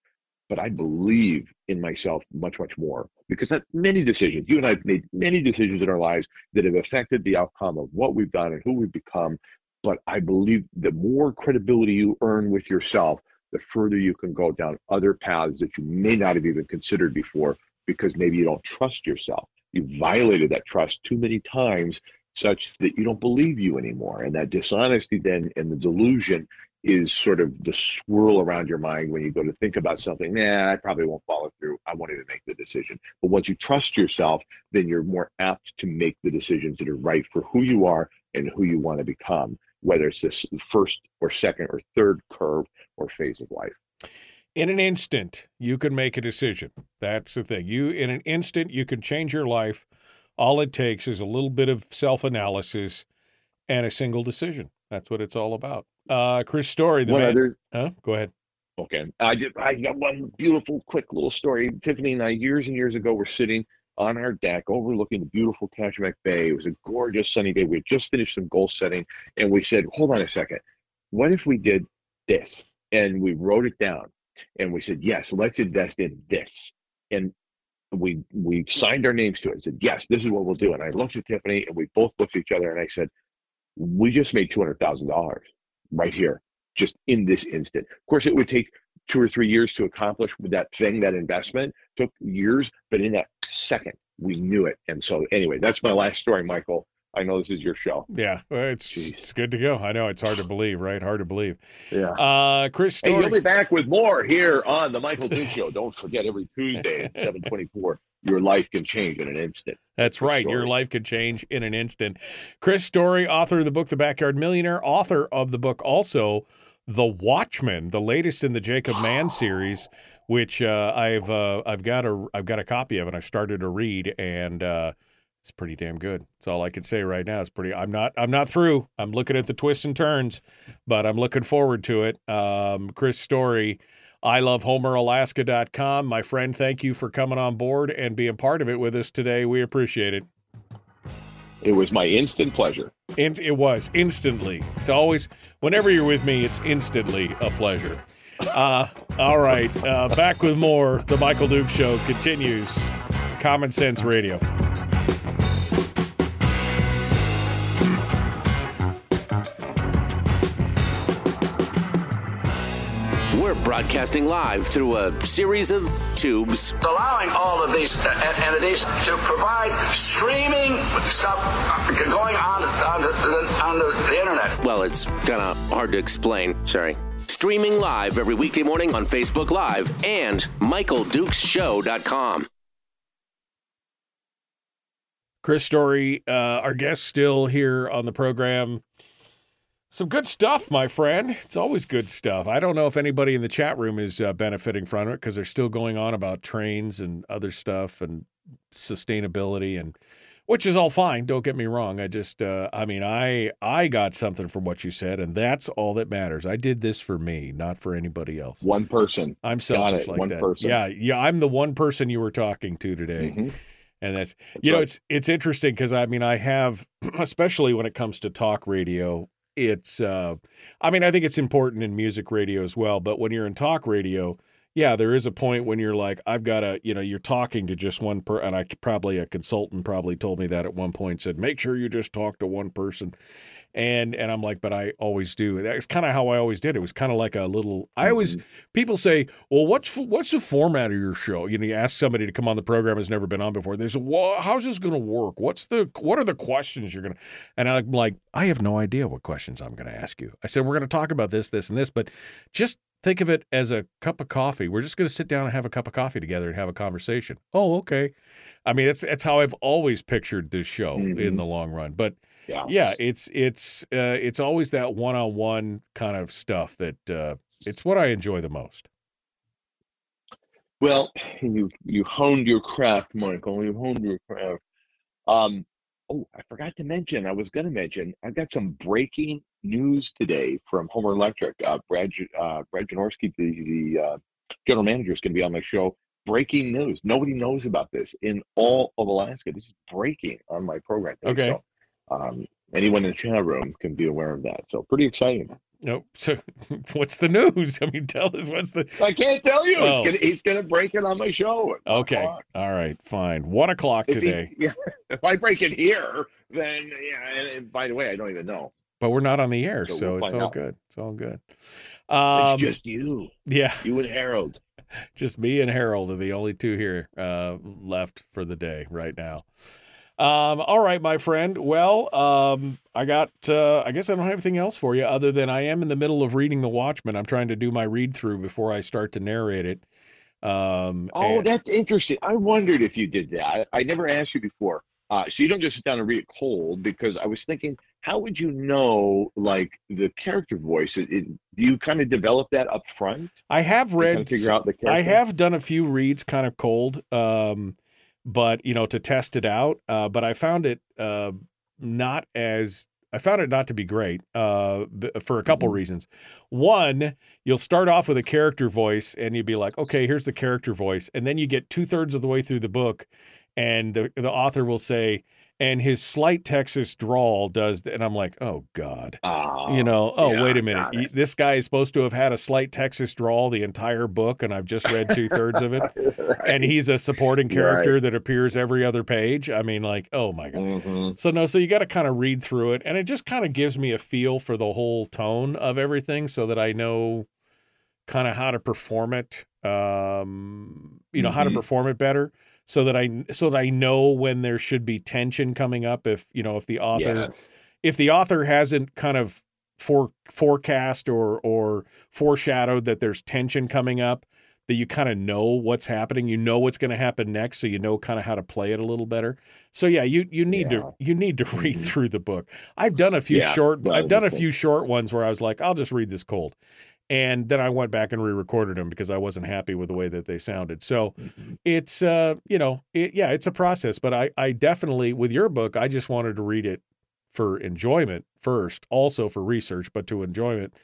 but I believe in myself much, much more because that many decisions, you and I have made many decisions in our lives that have affected the outcome of what we've done and who we've become. But I believe the more credibility you earn with yourself, the further you can go down other paths that you may not have even considered before because maybe you don't trust yourself. You violated that trust too many times such that you don't believe you anymore. And that dishonesty then and the delusion is sort of the swirl around your mind when you go to think about something. Nah, I probably won't follow through. I won't even make the decision. But once you trust yourself, then you're more apt to make the decisions that are right for who you are and who you want to become, whether it's this first or second or third curve or phase of life. In an instant, you can make a decision. That's the thing. You in an instant you can change your life. All it takes is a little bit of self-analysis and a single decision. That's what it's all about. Uh, Chris Story, the One man. other- Huh? Go ahead. Okay. I did I got one beautiful quick little story. Tiffany and I years and years ago were sitting on our deck overlooking the beautiful Kachemak Bay. It was a gorgeous sunny day. We had just finished some goal setting and we said, hold on a second. What if we did this? And we wrote it down and we said, yes, let's invest in this. And we we signed our names to it and said, yes, this is what we'll do. And I looked at Tiffany and we both looked at each other and I said, we just made two hundred thousand dollars right here, just in this instant. Of course, it would take two or three years to accomplish with that thing, that investment took years, but in that second, we knew it. And so, anyway, that's my last story, Michael. I know this is your show. Yeah, well, it's it's good to go. I know it's hard to believe, right? Hard to believe. Yeah. Uh, Chris Hey, you'll be back with more here on the Michael Duke Show. Don't forget every Tuesday at seven twenty-four. Your life can change in an instant. That's right. Your life could change in an instant. Chris Story, author of the book The Backyard Millionaire, author of the book also The Watchman, the latest in the Jacob Mann series, which uh, I've uh, I've got a I've got a copy of and I've started to read and uh, it's pretty damn good. That's all I can say right now. It's pretty. I'm not. I'm not through. I'm looking at the twists and turns, but I'm looking forward to it. Um, Chris Story, I love HomerAlaska.com. My friend, thank you for coming on board and being part of it with us today. We appreciate it. It was my instant pleasure. And it was instantly. It's always whenever you're with me, it's instantly a pleasure. Uh, all right, uh, back with more. The Michael Duke Show continues. Common Sense Radio. Broadcasting live through a series of tubes. allowing all of these uh, en- entities to provide streaming stuff uh, going on on the, on the, the internet. Well, it's kind of hard to explain. Sorry. Streaming live every weekday morning on Facebook Live and MichaelDukesShow.com. Chris Story, uh, our guest, still here on the program. Some good stuff, my friend. It's always good stuff. I don't know if anybody in the chat room is uh, benefiting from it because they're still going on about trains and other stuff and sustainability and which is all fine. Don't get me wrong. I just, uh, I mean, I I got something from what you said, and that's all that matters. I did this for me, not for anybody else. One person. I'm Got selfish it. like One that. person. Yeah, yeah. I'm the one person you were talking to today, Mhm. and that's you know it's it's interesting because I mean I have especially when it comes to talk radio. It's uh, I mean I think it's important in music radio as well, but when you're in talk radio, yeah, there is a point when you're like I've got to you know you're talking to just one per and I probably a consultant probably told me that at one point said make sure you just talk to one person. And and I'm like, but I always do. That's kind of how I always did. It was kind of like a little. I always people say, well, what's what's the format of your show? You know, you ask somebody to come on the program has never been on before. They say, well, how's this going to work? What's the what are the questions you're going to? And I'm like, I have no idea what questions I'm going to ask you. I said we're going to talk about this, this, and this, but just think of it as a cup of coffee. We're just going to sit down and have a cup of coffee together and have a conversation. Oh, okay. I mean, it's it's how I've always pictured this show in Mhm. the long run, but Yeah. yeah, it's it's uh, it's always that one on one kind of stuff that uh, it's what I enjoy the most. Well, you you honed your craft, Michael. You honed your craft. Um, oh, I forgot to mention. I was going to mention. I've got some breaking news today from Homer Electric. Uh, Brad uh, Brad Janorschke, the the uh, general manager, is going to be on my show. Breaking news. Nobody knows about this in all of Alaska. This is breaking on my program. today. Okay. So, um, anyone in the chat room can be aware of that. So pretty exciting. Nope. So, what's the news? I mean, tell us what's the. I can't tell you. Oh. He's, gonna, he's gonna break it on my show. Okay. o'clock. All right. Fine. One o'clock If he- today, yeah, if I break it here, then yeah. And, and by the way, I don't even know. but we're not on the air, So so, we'll it's all out. good. It's all good. Um, it's just you, yeah, you and Harold. just me and Harold are the only two here uh, left for the day right now. Um, all right, my friend. Well, um, I got. Uh, I guess I don't have anything else for you other than I am in the middle of reading The Watchmen. I'm trying to do my read through before I start to narrate it. Um, Oh, and- that's interesting. I wondered if you did that. I, I never asked you before. Uh, so you don't just sit down and read it cold because I was thinking, how would you know like the character voice? It, it, do you kind of develop that up front? I have read. kind of figure out the character. I have done a few reads kind of cold, um, but you know to test it out. Uh, but I found it uh, not as I found it not to be great uh, for a couple reasons. One, you'll start off with a character voice, and you'd be like, "Okay, here's the character voice," and then you get two thirds of the way through the book, and the the author will say. And his slight Texas drawl does, and I'm like, oh god, you know, oh yeah, wait a minute, this guy is supposed to have had a slight Texas drawl the entire book, and I've just read two thirds of it, and he's a supporting character that appears every other page. I mean, like, oh my god. Mm-hmm. So no, so you got to kind of read through it, and it just kind of gives me a feel for the whole tone of everything, so that I know kind of how to perform it. Um, you know how to Mhm. perform it better, so that I so that I know when there should be tension coming up. If you know if the author Yes. if the author hasn't kind of for forecast or or foreshadowed that there's tension coming up that you kind of know what's happening you know what's going to happen next so you know kind of how to play it a little better so yeah you you need to you need to read through the book i've done a few Mm-hmm. Yeah, short i've done a few short ones where i was like i'll just read this cold and then i went back and re-recorded them because i wasn't happy with the way that they sounded so Mm-hmm. it's uh you know it, yeah it's a process but i i definitely with your book i just wanted to read it for enjoyment first, also for research, but to enjoyment,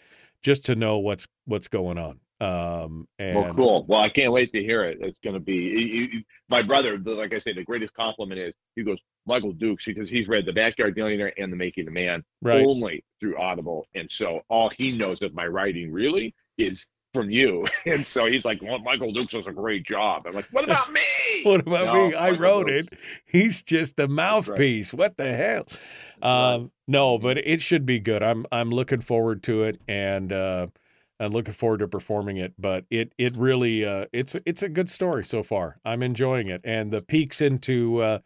just to know what's what's going on. Um, and Well, cool. Well, I can't wait to hear it. It's going to be you- you- my brother. Like I say, the greatest compliment is he goes Michael Dukes because he's read The Backyard Millionaire and The Making of Man Right. only through Audible, and so all he knows of my writing really is from you. And so he's like, "Well, Michael Dukes does a great job." I'm like, "What about me?" What about No, me? I Michael wrote Dukes. it. He's just the mouthpiece. What the hell? Um, no, but it should be good. I'm I'm looking forward to it, and uh, I'm looking forward to performing it. But it it really uh, it's it's a good story so far. I'm enjoying it, and the peaks into uh,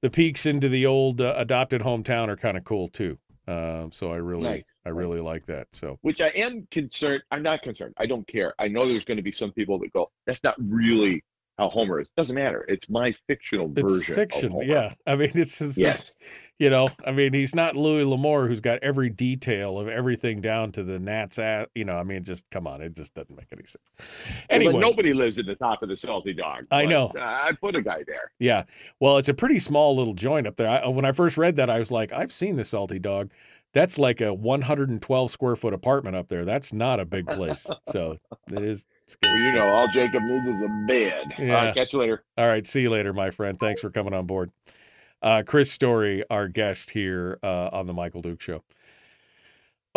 the peaks into the old uh, adopted hometown are kind of cool too. Uh, so I really Nice. I really like that. So Which I am concerned. I'm not concerned. I don't care. I know there's going to be some people that go, "That's not really how Homer is." Doesn't matter. It's my fictional It's version. of fiction. Homer. Yeah. I mean, it's, it's, Yes. you know, I mean, he's not Louis L'Amour who's got every detail of everything down to the gnat's ass. You know, I mean, just come on. It just doesn't make any sense. But Anyway. nobody lives at the top of the salty dog. I know. uh, I put a guy there. Yeah. Well, it's a pretty small little joint up there. I, when I first read that, I was like, I've seen the Salty Dog. That's like a 112 square foot apartment up there. That's not a big place. So it is. It's good Well, you know, all Jacob needs is a bed. All Yeah. right, catch you later. All right. See you later, my friend. Thanks for coming on board. Uh, Chris Story, our guest here uh, on the Michael Duke Show.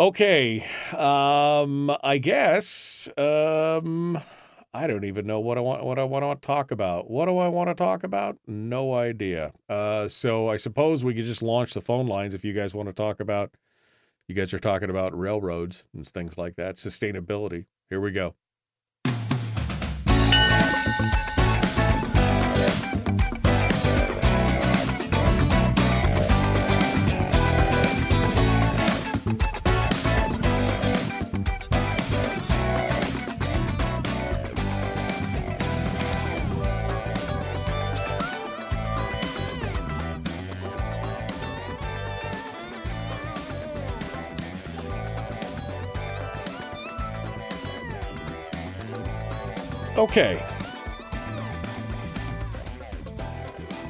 Okay. Um, I guess um, I don't even know what I want what I want to talk about. What do I want to talk about? No idea. Uh, so I suppose we could just launch the phone lines if you guys want to talk about. You guys are talking about railroads and things like that, sustainability. Here we go. Okay.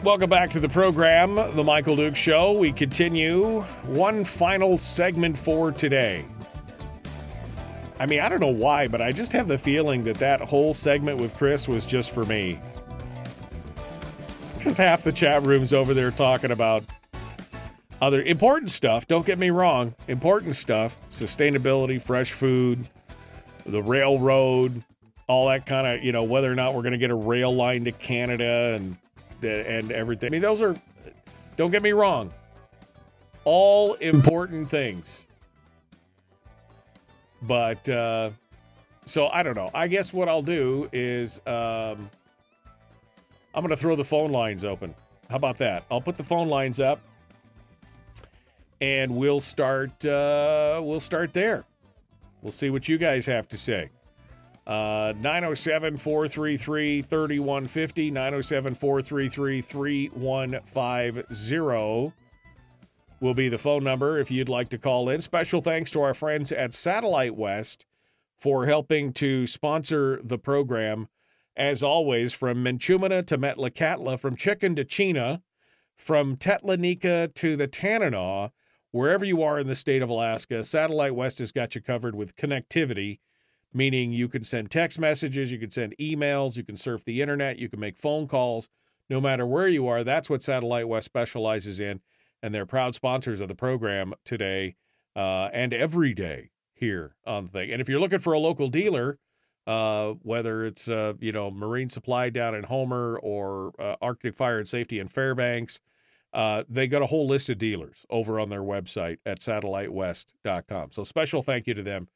Welcome back to the program, The Michael Duke Show. We continue one final segment for today. I mean, I don't know why, but I just have the feeling that that whole segment with Chris was just for me. Because half the chat room's over there talking about other important stuff. Don't get me wrong, important stuff sustainability, fresh food, the railroad, all that kind of, you know, whether or not we're going to get a rail line to Canada and and everything. I mean, those are don't get me wrong. All important things. But uh so I don't know. I guess what I'll do is um I'm going to throw the phone lines open. How about that? I'll put the phone lines up and we'll start uh we'll start there. We'll see what you guys have to say. Uh, 907 433 3150. 907 433 3150 will be the phone number if you'd like to call in. Special thanks to our friends at Satellite West for helping to sponsor the program. As always, from Minchumina to Metlakatla, from Chicken to Chena, from Tatlanika to the Tanana, wherever you are in the state of Alaska, Satellite West has got you covered with connectivity, meaning you can send text messages, you can send emails, you can surf the internet, you can make phone calls, no matter where you are. That's what Satellite West specializes in, and they're proud sponsors of the program today uh, and every day here on the thing. And if you're looking for a local dealer, uh, whether it's uh, you know Marine Supply down in Homer or uh, Arctic Fire and Safety in Fairbanks, uh, they got a whole list of dealers over on their website at satellitewest.com. So special thank you to them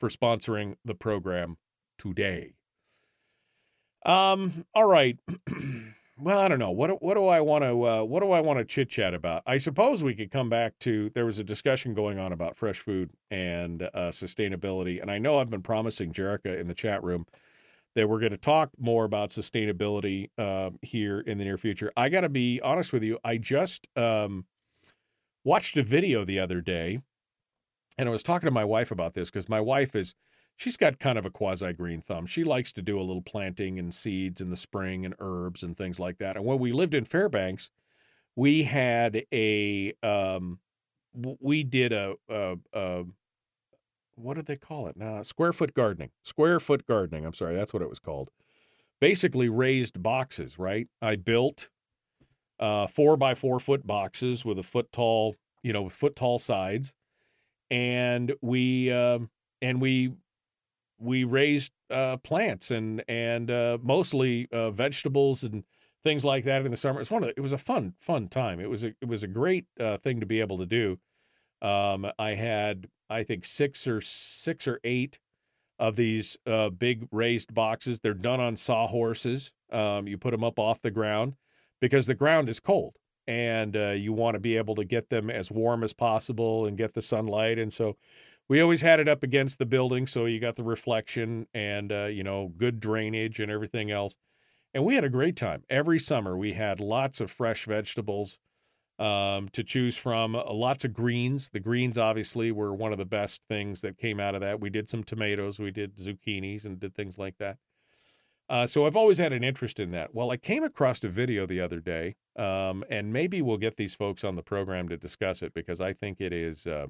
for sponsoring the program today. Um, all right. well, I don't know. What what do I want to uh, what do I want to chit chat about? I suppose we could come back to there was a discussion going on about fresh food and uh, sustainability, and I know I've been promising Jerica in the chat room that we're going to talk more about sustainability uh, here in the near future. I got to be honest with you. I just um, watched a video the other day, and I was talking to my wife about this because my wife is she's got kind of a quasi green thumb. She likes to do a little planting and seeds in the spring and herbs and things like that. And when we lived in Fairbanks, we had a um, we did a, a, a what did they call it? Now, square foot gardening. Square foot gardening. I'm sorry, that's what it was called. Basically, raised boxes. Right. I built uh, four by four foot boxes with a foot tall, you know, foot tall sides, and we uh, and we we raised uh, plants and and uh, mostly uh, vegetables and things like that in the summer. It's one of the, it was a fun fun time. It was a it was a great uh, thing to be able to do. Um, I had I think six or six or eight of these uh, big raised boxes. They're done on sawhorses. Um, you put them up off the ground because the ground is cold and uh, you want to be able to get them as warm as possible and get the sunlight. And so we always had it up against the building, so you got the reflection and uh, you know good drainage and everything else. And we had a great time every summer. We had lots of fresh vegetables um, to choose from, uh, lots of greens. The greens obviously were one of the best things that came out of that. We did some tomatoes, we did zucchinis, and did things like that. Uh, so I've always had an interest in that. Well, I came across a video the other day, um, and maybe we'll get these folks on the program to discuss it because I think it is. Uh,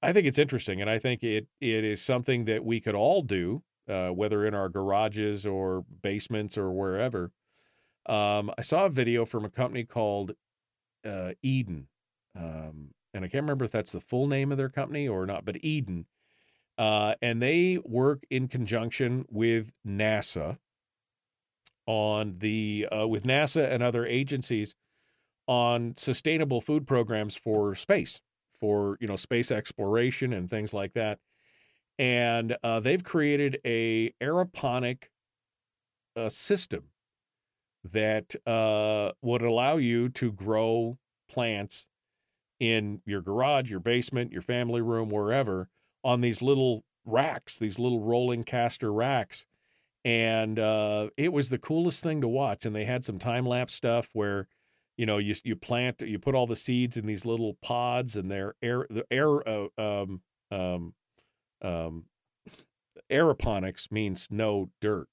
I think it's interesting, and I think it it is something that we could all do, uh, whether in our garages or basements or wherever. Um, I saw a video from a company called uh, Eden, um, and I can't remember if that's the full name of their company or not, but Eden, uh, and they work in conjunction with NASA on the uh, with NASA and other agencies on sustainable food programs for space for you know space exploration and things like that. And uh, they've created a aeroponic uh, system that uh, would allow you to grow plants in your garage, your basement, your family room, wherever, on these little racks, these little rolling caster racks. And uh, it was the coolest thing to watch. And they had some time lapse stuff where you know you you plant you put all the seeds in these little pods and they're air the air uh, um um um aeroponics means no dirt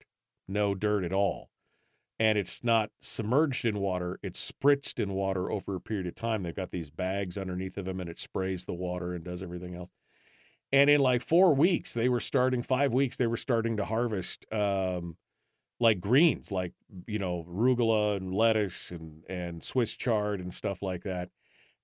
no dirt at all and it's not submerged in water it's spritzed in water over a period of time they've got these bags underneath of them and it sprays the water and does everything else and in like four weeks they were starting five weeks they were starting to harvest um like greens, like you know arugula and lettuce and and Swiss chard and stuff like that.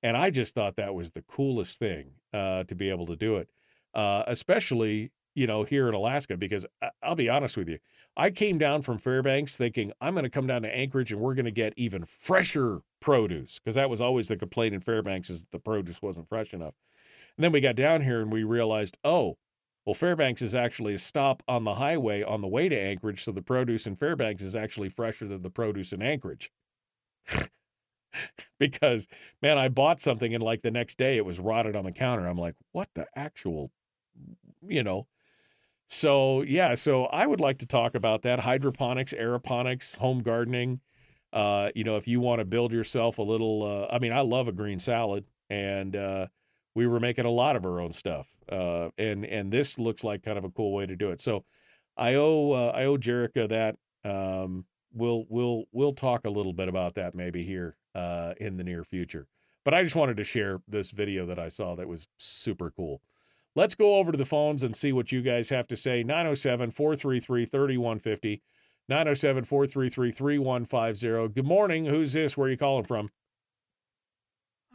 And I just thought that was the coolest thing uh, to be able to do it, uh, especially you know here in Alaska. Because I'll be honest with you, I came down from Fairbanks thinking I'm going to come down to Anchorage and we're going to get even fresher produce because that was always the complaint in Fairbanks is the produce wasn't fresh enough. And then we got down here and we realized, oh, well, Fairbanks is actually a stop on the highway on the way to Anchorage, so the produce in Fairbanks is actually fresher than the produce in Anchorage. because, man, I bought something and like the next day it was rotted on the counter. I'm like, what the actual, you know? So yeah, so I would like to talk about that hydroponics, aeroponics, home gardening. Uh, you know, if you want to build yourself a little, uh, I mean, I love a green salad, and uh, we were making a lot of our own stuff, uh, and and this looks like kind of a cool way to do it. So I owe uh, I owe Jerica that. Um, we'll we'll we'll talk a little bit about that maybe here uh, in the near future. But I just wanted to share this video that I saw that was super cool. Let's go over to the phones and see what you guys have to say. 907 433 3150. 907 433 3150. Good morning. Who's this? Where are you calling from?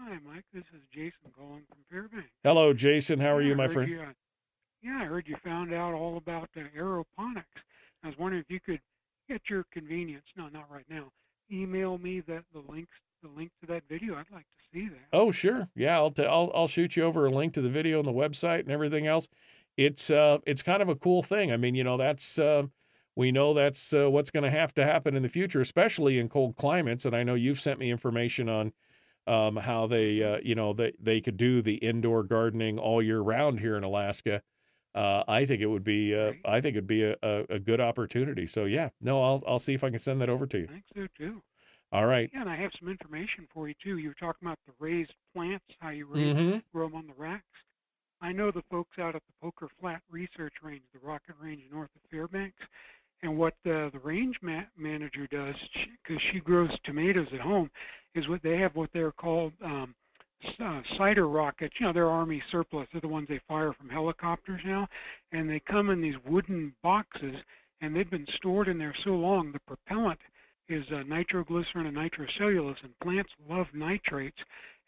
Hi, Mike. This is Jason calling from Fairbanks. Hello, Jason. How are Yeah, you, my friend? you, uh, yeah, I heard you found out all about uh, aeroponics. I was wondering if you could, at your convenience, no, not right now, email me that the links, the link to that video. I'd like to see that. Oh, sure. Yeah, I'll, t- I'll I'll shoot you over a link to the video on the website and everything else. It's uh it's kind of a cool thing. I mean, you know, that's uh, we know that's uh, what's going to have to happen in the future, especially in cold climates. And I know you've sent me information on um, how they uh, you know they they could do the indoor gardening all year round here in Alaska. Uh, I think it would be uh, I think it'd be a, a, a good opportunity. So yeah, no, I'll I'll see if I can send that over to you. I think so too. All right. Yeah, and I have some information for you too. You were talking about the raised plants, how you raise Mhm. grow them on the racks. I know the folks out at the Poker Flat Research Range, the Rocket Range north of Fairbanks, and what the, the range ma- manager does, because she grows tomatoes at home, is what they have what they're called um, uh, cider rockets. You know, they're Army surplus. They're the ones they fire from helicopters now, and they come in these wooden boxes, and they've been stored in there so long. The propellant is uh, nitroglycerin and nitrocellulose, and plants love nitrates.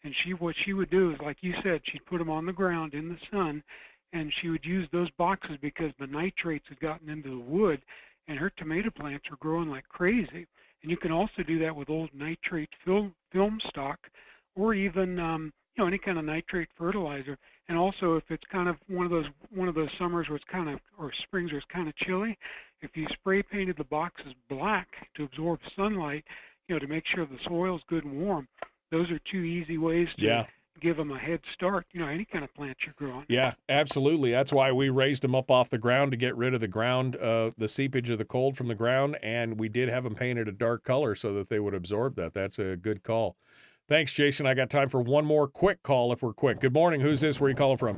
And she, what she would do is, like you said, she'd put them on the ground in the sun, and she would use those boxes because the nitrates had gotten into the wood, and her tomato plants are growing like crazy. And you can also do that with old nitrate film film stock, or even um, you know any kind of nitrate fertilizer. And also, if it's kind of one of those one of those summers where it's kind of or springs where it's kind of chilly, if you spray painted the boxes black to absorb sunlight, you know to make sure the soil's good and warm. Those are two easy ways to Yeah. Give them a head start. You know any kind of plant you're growing. Yeah, absolutely. That's why we raised them up off the ground to get rid of the ground, uh, the seepage of the cold from the ground, and we did have them painted a dark color so that they would absorb that. That's a good call. Thanks, Jason. I got time for one more quick call if we're quick. Good morning. Who's this? Where are you calling from?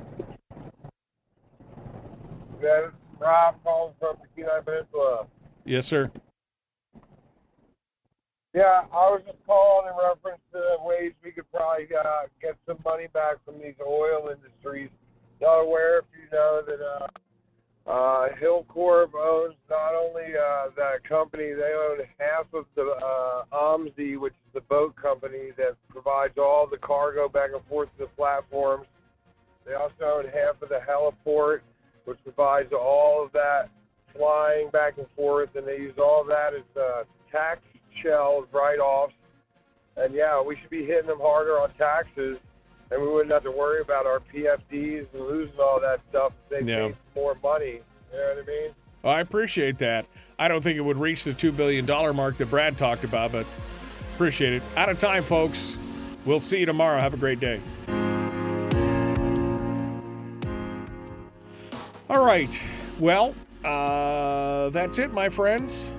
That is Rob calling from the Kenai Peninsula. Yes, sir. Yeah, I was just calling in reference to ways we could probably uh, get some money back from these oil industries. Not aware if you know that uh, uh, Hilcorp owns not only uh, that company, they own half of the uh, OMSI, which is the boat company that provides all the cargo back and forth to the platforms. They also own half of the heliport, which provides all of that flying back and forth, and they use all that as uh, tax shells, write-offs. And yeah, we should be hitting them harder on taxes, and we wouldn't have to worry about our PFDs and losing all that stuff. They Yeah. more money. You know what I mean? Well, I appreciate that. I don't think it would reach the $2 billion mark that Brad talked about, but appreciate it. Out of time, folks. We'll see you tomorrow. Have a great day. All right. Well, uh, that's it, my friends.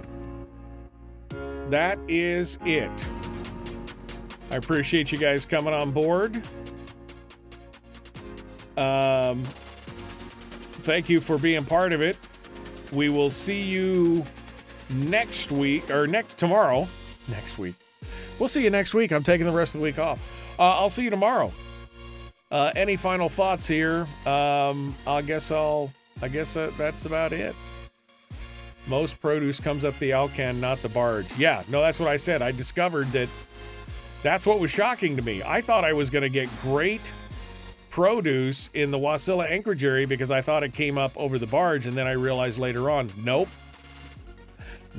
That is it. I appreciate you guys coming on board. Um, thank you for being part of it. We will see you next week or next tomorrow. Next week. We'll see you next week. I'm taking the rest of the week off. Uh, I'll see you tomorrow. Uh, any final thoughts here? Um, I guess I'll. I guess uh, that's about it. Most produce comes up the Alcan, not the barge. Yeah, no, that's what I said. I discovered that that's what was shocking to me. I thought I was going to get great produce in the Wasilla anchorage area because I thought it came up over the barge, and then I realized later on, nope,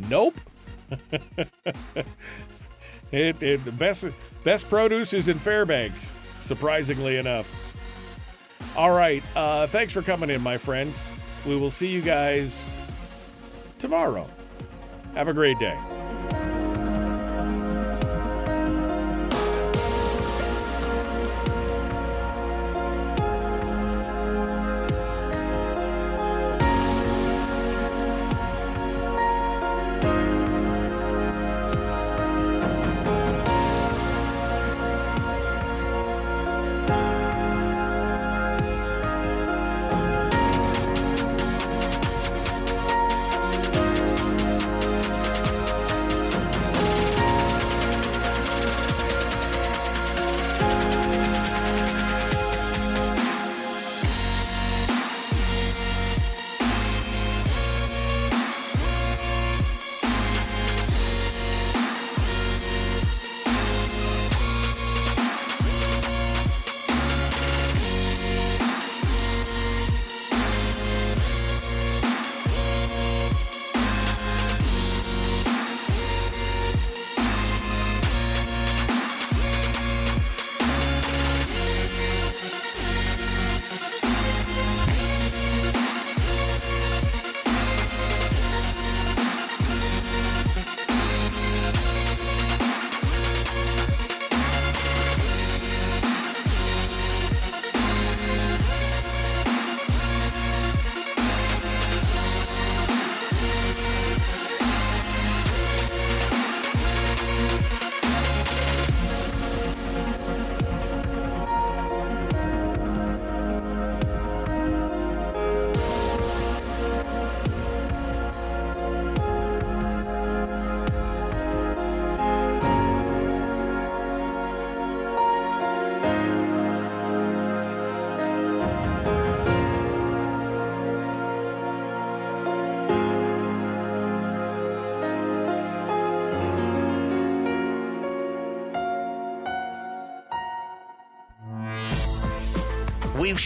nope. it, it the best best produce is in Fairbanks, surprisingly enough. All right, uh, thanks for coming in, my friends. We will see you guys tomorrow. Have a great day.